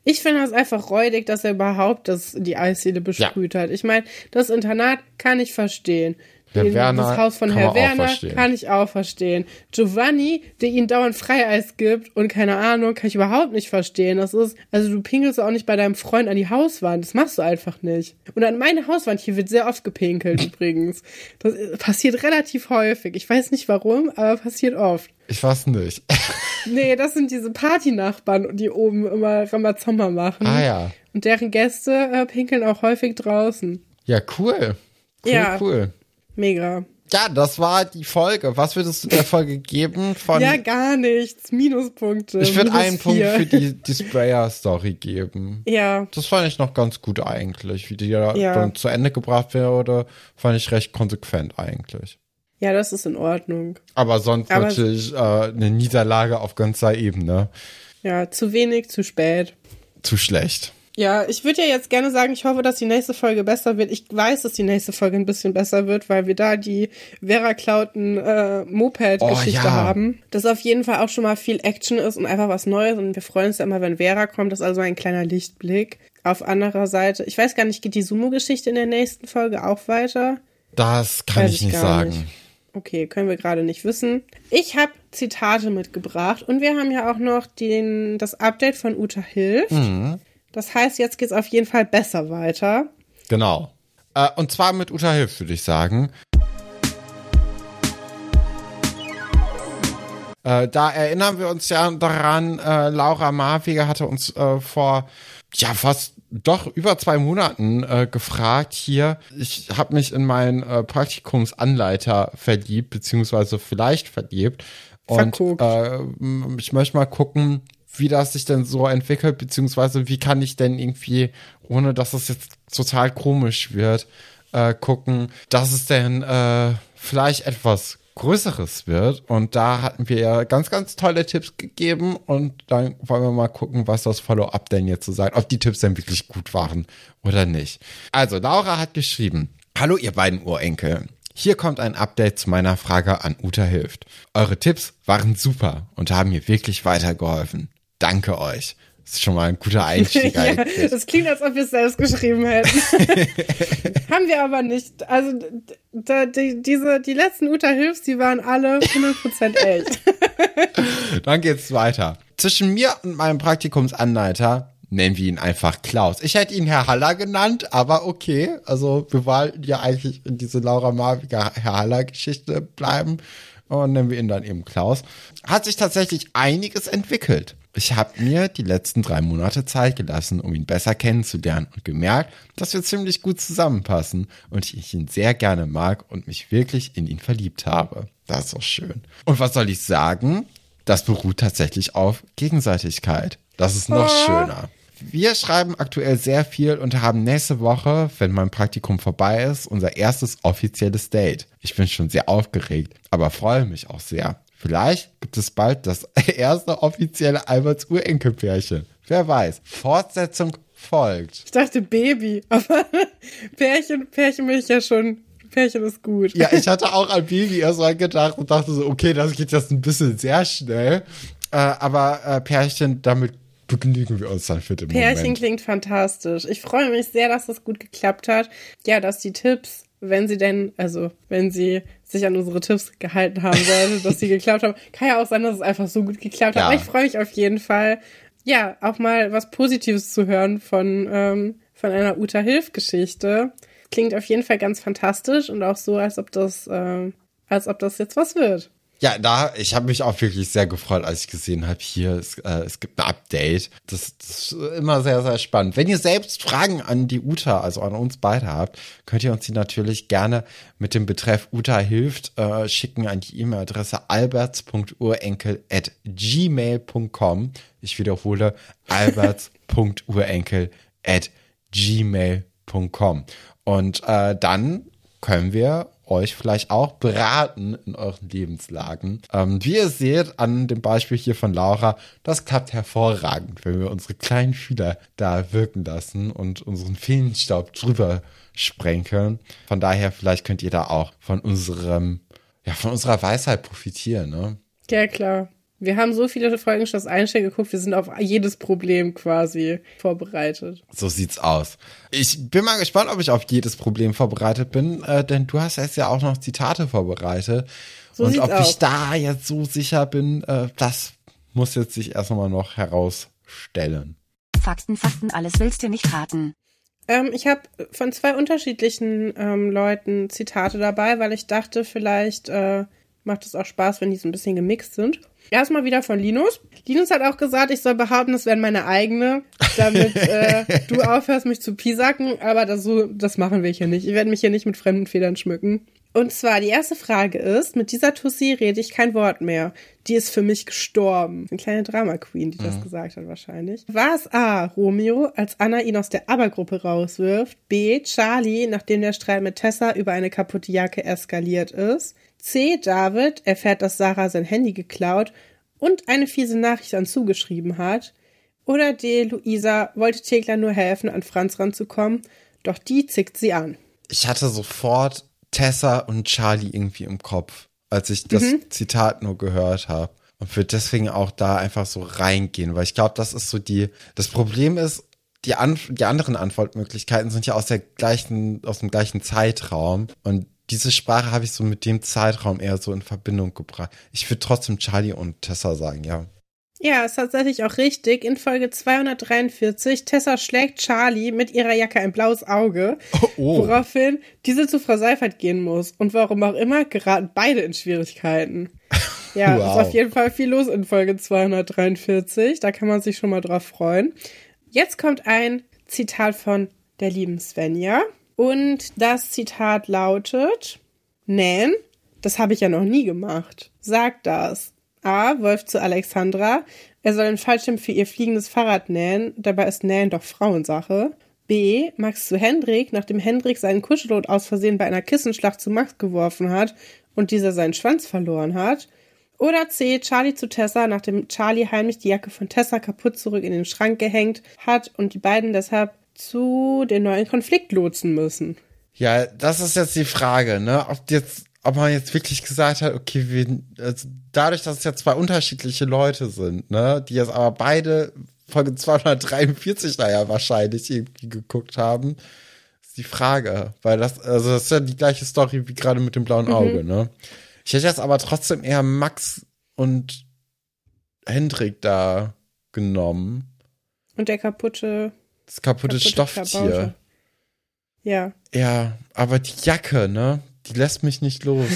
Ich finde das einfach räudig, dass er überhaupt das, die Eisdiele besprüht ja. hat. Ich meine, das Internat kann ich verstehen. Der Den, Werner das Haus von Herr Werner kann ich auch verstehen. Giovanni, der ihnen dauernd Freieis gibt und keine Ahnung, kann ich überhaupt nicht verstehen. Das ist, also du pinkelst auch nicht bei deinem Freund an die Hauswand. Das machst du einfach nicht. Und an meine Hauswand hier wird sehr oft gepinkelt übrigens. Das passiert relativ häufig. Ich weiß nicht warum, aber passiert oft. Ich weiß nicht. nee, das sind diese Partynachbarn, die oben immer Ramazamba machen. Ah ja. Und deren Gäste äh, pinkeln auch häufig draußen. Ja, cool. Cool, ja. cool. Mega. Ja, das war die Folge. Was würdest du der Folge geben? Von ja, gar nichts. Minuspunkte. ich würde Minus einen Punkt vier. für die, die Sprayer-Story geben. Ja, Das fand ich noch ganz gut eigentlich. Wie die Ja. dann zu Ende gebracht wurde, fand ich recht konsequent eigentlich. ja, das ist in Ordnung. Aber sonst Aber- natürlich äh, eine Niederlage auf ganzer Ebene. Ja, zu wenig, zu spät. Zu schlecht. Ja, ich würde ja jetzt gerne sagen, ich hoffe, dass die nächste Folge besser wird. Ich weiß, dass die nächste Folge ein bisschen besser wird, weil wir da die Vera Klauten äh, Moped-Geschichte Oh, ja. haben. Dass auf jeden Fall auch schon mal viel Action ist und einfach was Neues. Und wir freuen uns ja immer, wenn Vera kommt. Das ist also ein kleiner Lichtblick. Auf anderer Seite, ich weiß gar nicht, geht die Sumo-Geschichte in der nächsten Folge auch weiter? Das kann Weiß ich nicht sagen. nicht. Okay, können wir gerade nicht wissen. Ich habe Zitate mitgebracht und wir haben ja auch noch den, das Update von Uta Hilft. Mhm. Das heißt, jetzt geht's auf jeden Fall besser weiter. Genau. Äh, und zwar mit Uta Hilf, würde ich sagen. Äh, da erinnern wir uns ja daran, äh, Laura Marwege hatte uns äh, vor ja fast doch über zwei Monaten äh, gefragt hier. Ich habe mich in meinen äh, Praktikumsanleiter verliebt, beziehungsweise vielleicht verliebt. Und Verguckt. äh, ich möchte mal gucken, wie das sich denn so entwickelt, beziehungsweise wie kann ich denn irgendwie, ohne dass es jetzt total komisch wird, äh, gucken, dass es denn äh, vielleicht etwas Größeres wird. Und da hatten wir ja ganz, ganz tolle Tipps gegeben. Und dann wollen wir mal gucken, was das Follow-up denn jetzt so sagt, ob die Tipps denn wirklich gut waren oder nicht. Also, Laura hat geschrieben, Hallo ihr beiden Urenkel. Hier kommt ein Update zu meiner Frage an Uta Hilft. Eure Tipps waren super und haben mir wirklich weitergeholfen. Danke euch. Das ist schon mal ein guter Einstieg ja, eigentlich. das klingt, als ob wir es selbst geschrieben hätten. Haben wir aber nicht. Also d- d- die, diese, die letzten Uta Hilfs, die waren alle 100% echt. Dann geht's weiter. Zwischen mir und meinem Praktikumsanleiter nennen wir ihn einfach Klaus. Ich hätte ihn Herr Haller genannt, aber okay. Also wir wollten ja eigentlich in diese Laura Marwiger Herr Haller Geschichte bleiben und nennen wir ihn dann eben Klaus. Hat sich tatsächlich einiges entwickelt. Ich habe mir die letzten drei Monate Zeit gelassen, um ihn besser kennenzulernen und gemerkt, dass wir ziemlich gut zusammenpassen und ich ihn sehr gerne mag und mich wirklich in ihn verliebt habe. Das ist doch schön. Und was soll ich sagen? Das beruht tatsächlich auf Gegenseitigkeit. Das ist noch schöner. Wir schreiben aktuell sehr viel und haben nächste Woche, wenn mein Praktikum vorbei ist, unser erstes offizielles Date. Ich bin schon sehr aufgeregt, aber freue mich auch sehr. Vielleicht gibt es bald das erste offizielle Alberts Urenkelpärchen. Wer weiß. Fortsetzung folgt. Ich dachte Baby, aber Pärchen, Pärchen bin ich ja schon. Pärchen ist gut. Ja, ich hatte auch an Baby erstmal gedacht und dachte so, okay, das geht jetzt ein bisschen sehr schnell. Äh, aber äh, Pärchen, damit begnügen wir uns dann für den Pärchen Moment. klingt fantastisch. Ich freue mich sehr, dass das gut geklappt hat. Ja, dass die Tipps, wenn sie denn, also wenn sie sich an unsere Tipps gehalten haben sollte, dass sie geklappt haben. Kann ja auch sein, dass es einfach so gut geklappt Ja. hat. Aber ich freue mich auf jeden Fall, ja, auch mal was Positives zu hören von, ähm, von einer Uta Hilf-Geschichte. Klingt auf jeden Fall ganz fantastisch und auch so, als ob das, ähm, als ob das jetzt was wird. Ja, da, ich habe mich auch wirklich sehr gefreut, als ich gesehen habe, hier, es, äh, es gibt ein Update. Das, das ist immer sehr, sehr spannend. Wenn ihr selbst Fragen an die Uta, also an uns beide habt, könnt ihr uns die natürlich gerne mit dem Betreff Uta hilft äh, schicken an die E-Mail-Adresse alberts.urenkel@gmail.com. Ich wiederhole, alberts.urenkel@gmail.com. Und äh, dann können wir euch vielleicht auch beraten in euren Lebenslagen. Ähm, wie ihr seht an dem Beispiel hier von Laura, das klappt hervorragend, wenn wir unsere kleinen Fühler da wirken lassen und unseren Feenstaub drüber sprenkeln. Von daher, vielleicht könnt ihr da auch von unserem, ja, von unserer Weisheit profitieren, ne? Ja, klar. Wir haben so viele Folgen Schloss Einstein geguckt, wir sind auf jedes Problem quasi vorbereitet. So sieht's aus. Ich bin mal gespannt, ob ich auf jedes Problem vorbereitet bin, äh, denn du hast jetzt ja auch noch Zitate vorbereitet. So Und ob aus. ich da jetzt so sicher bin, äh, das muss jetzt sich erst einmal noch herausstellen. Fakten, Fakten, alles willst du nicht raten. Ähm, ich habe von zwei unterschiedlichen ähm, Leuten Zitate dabei, weil ich dachte, vielleicht äh, macht es auch Spaß, wenn die so ein bisschen gemixt sind. Erstmal wieder von Linus. Linus hat auch gesagt, ich soll behaupten, das wären meine eigene, damit äh, du aufhörst, mich zu pisacken. Aber das, so, das machen wir hier nicht. Ich werde mich hier nicht mit fremden Federn schmücken. Und zwar, die erste Frage ist, mit dieser Tussi rede ich kein Wort mehr. Die ist für mich gestorben. Eine kleine Drama Queen, die das gesagt hat wahrscheinlich. War es A, Romeo, als Anna ihn aus der Abergruppe rauswirft? B, Charlie, nachdem der Streit mit Tessa über eine kaputte Jacke eskaliert ist? C, David erfährt, dass Sarah sein Handy geklaut und eine fiese Nachricht an zugeschrieben hat? Oder D, Luisa wollte Thekla nur helfen, an Franz ranzukommen, doch die zickt sie an. Ich hatte sofort Tessa und Charlie irgendwie im Kopf, als ich das Zitat nur gehört habe. Und würde deswegen auch da einfach so reingehen, weil ich glaube, das ist so die, das Problem ist, die, an, die anderen Antwortmöglichkeiten sind ja aus der gleichen, aus dem gleichen Zeitraum. Und diese Sprache habe ich so mit dem Zeitraum eher so in Verbindung gebracht. Ich würde trotzdem Charlie und Tessa sagen, ja. Ja, ist tatsächlich auch richtig. In Folge 243, Tessa schlägt Charlie mit ihrer Jacke ein blaues Auge, Oh. woraufhin diese zu Frau Seifert gehen muss. Und warum auch immer, geraten beide in Schwierigkeiten. Ja, Wow. ist auf jeden Fall viel los in Folge 243. Da kann man sich schon mal drauf freuen. Jetzt kommt ein Zitat von der lieben Svenja. Und das Zitat lautet, Nähen, das habe ich ja noch nie gemacht. Sag das. A. Wolf zu Alexandra. Er soll einen Fallschirm für ihr fliegendes Fahrrad nähen. Dabei ist Nähen doch Frauensache. B. Max zu Hendrik, nachdem Hendrik seinen Kuschelrot aus Versehen bei einer Kissenschlacht zu Max geworfen hat und dieser seinen Schwanz verloren hat. Oder C. Charlie zu Tessa, nachdem Charlie heimlich die Jacke von Tessa kaputt zurück in den Schrank gehängt hat und die beiden deshalb zu den neuen Konflikt lotsen müssen. Ja, das ist jetzt die Frage, ne? Ob jetzt, ob man jetzt wirklich gesagt hat, okay, wir, also dadurch, dass es ja zwei unterschiedliche Leute sind, ne, die jetzt aber beide Folge 243 da ja wahrscheinlich irgendwie geguckt haben, ist die Frage, weil das, also das ist ja die gleiche Story wie gerade mit dem blauen Auge, ne? Ich hätte jetzt aber trotzdem eher Max und Hendrik da genommen. Und der kaputte, Das kaputte, kaputte Stofftier. Ja. Ja, aber die Jacke, ne? Die lässt mich nicht los.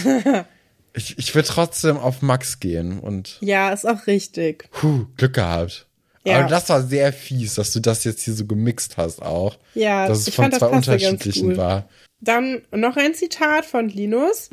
ich ich will trotzdem auf Max gehen und Ja, ist auch richtig. puh, Glück gehabt. Ja. Aber das war sehr fies, dass du das jetzt hier so gemixt hast auch. Ja, dass es ich von fand, das zwei unterschiedlichen gut. war. Dann noch ein Zitat von Linus.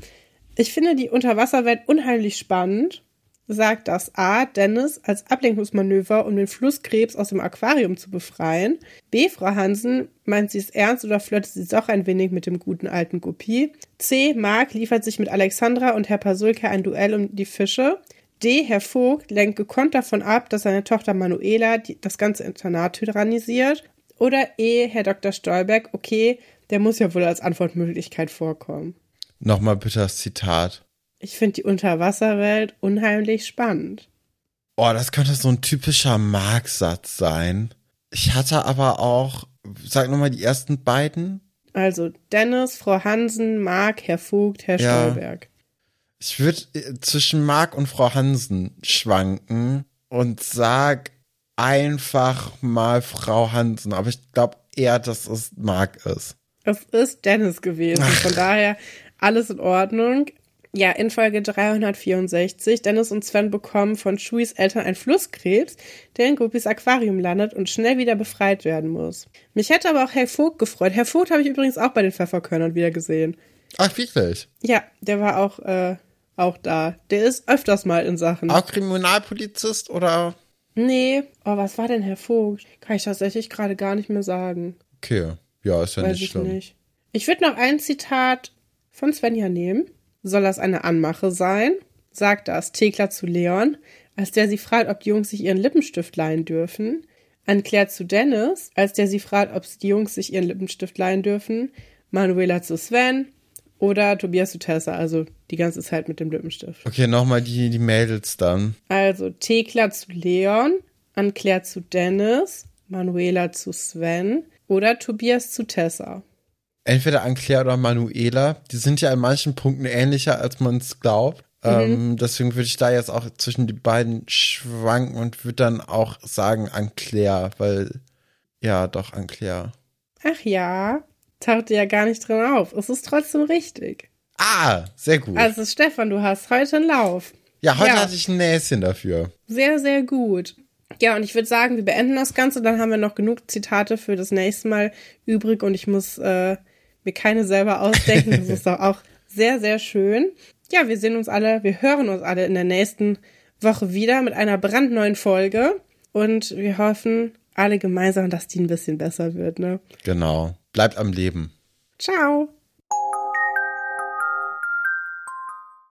Ich finde die Unterwasserwelt unheimlich spannend. Sagt das A. Dennis als Ablenkungsmanöver, um den Flusskrebs aus dem Aquarium zu befreien. B. Frau Hansen meint sie es ernst oder flirtet sie doch ein wenig mit dem guten alten Guppy. C. Mark liefert sich mit Alexandra und Herr Pasulke ein Duell um die Fische. D. Herr Vogt lenkt gekonnt davon ab, dass seine Tochter Manuela das ganze Internat tyrannisiert. Oder E. Herr Dr. Stolberg, okay, der muss ja wohl als Antwortmöglichkeit vorkommen. Nochmal bitte das Zitat. Ich finde die Unterwasserwelt unheimlich spannend. Oh, das könnte so ein typischer Mark-Satz sein. Ich hatte aber auch, sag nochmal die ersten beiden. Also Dennis, Frau Hansen, Mark, Herr Vogt, Herr Ja. Stolberg. Ich würde zwischen Mark und Frau Hansen schwanken und sag einfach mal Frau Hansen. Aber ich glaube eher, dass es Mark ist. Es ist Dennis gewesen. Von daher alles in Ordnung. Ja, in Folge 364, Dennis und Sven bekommen von Shuis Eltern einen Flusskrebs, der in Guppies Aquarium landet und schnell wieder befreit werden muss. Mich hätte aber auch Herr Vogt gefreut. Herr Vogt habe ich übrigens auch bei den Pfefferkörnern wieder gesehen. Ach, wirklich? Ja, der war auch, äh, auch da. Der ist öfters mal in Sachen. Auch Kriminalpolizist oder? Nee. Oh, was war denn Herr Vogt? Kann ich tatsächlich gerade gar nicht mehr sagen. Okay. Ja, ist ja Weiß nicht ich schlimm. nicht. Ich würde noch ein Zitat von Svenja nehmen. Soll das eine Anmache sein? Sagt das Thekla zu Leon, als der sie fragt, ob die Jungs sich ihren Lippenstift leihen dürfen. An Claire zu Dennis, als der sie fragt, ob die Jungs sich ihren Lippenstift leihen dürfen. Manuela zu Sven oder Tobias zu Tessa, also die ganze Zeit mit dem Lippenstift. Okay, nochmal die, die Mädels dann. Also Thekla zu Leon, an Claire zu Dennis, Manuela zu Sven oder Tobias zu Tessa. Entweder an Claire oder Manuela. Die sind ja in manchen Punkten ähnlicher, als man es glaubt. Ähm, deswegen würde ich da jetzt auch zwischen die beiden schwanken und würde dann auch sagen an Claire, weil, ja, doch an Claire. Ach ja, tauchte ja gar nicht drin auf. Es ist trotzdem richtig. Ah, sehr gut. Also Stefan, du hast heute einen Lauf. ja, heute ja. hatte ich ein Näschen dafür. Sehr, sehr gut. Ja, und ich würde sagen, wir beenden das Ganze. Dann haben wir noch genug Zitate für das nächste Mal übrig und ich muss äh, mir keine selber ausdenken. Das ist doch auch sehr, sehr schön. Ja, wir sehen uns alle, wir hören uns alle in der nächsten Woche wieder mit einer brandneuen Folge. Und wir hoffen alle gemeinsam, dass die ein bisschen besser wird, ne? Genau. Bleibt am Leben. Ciao.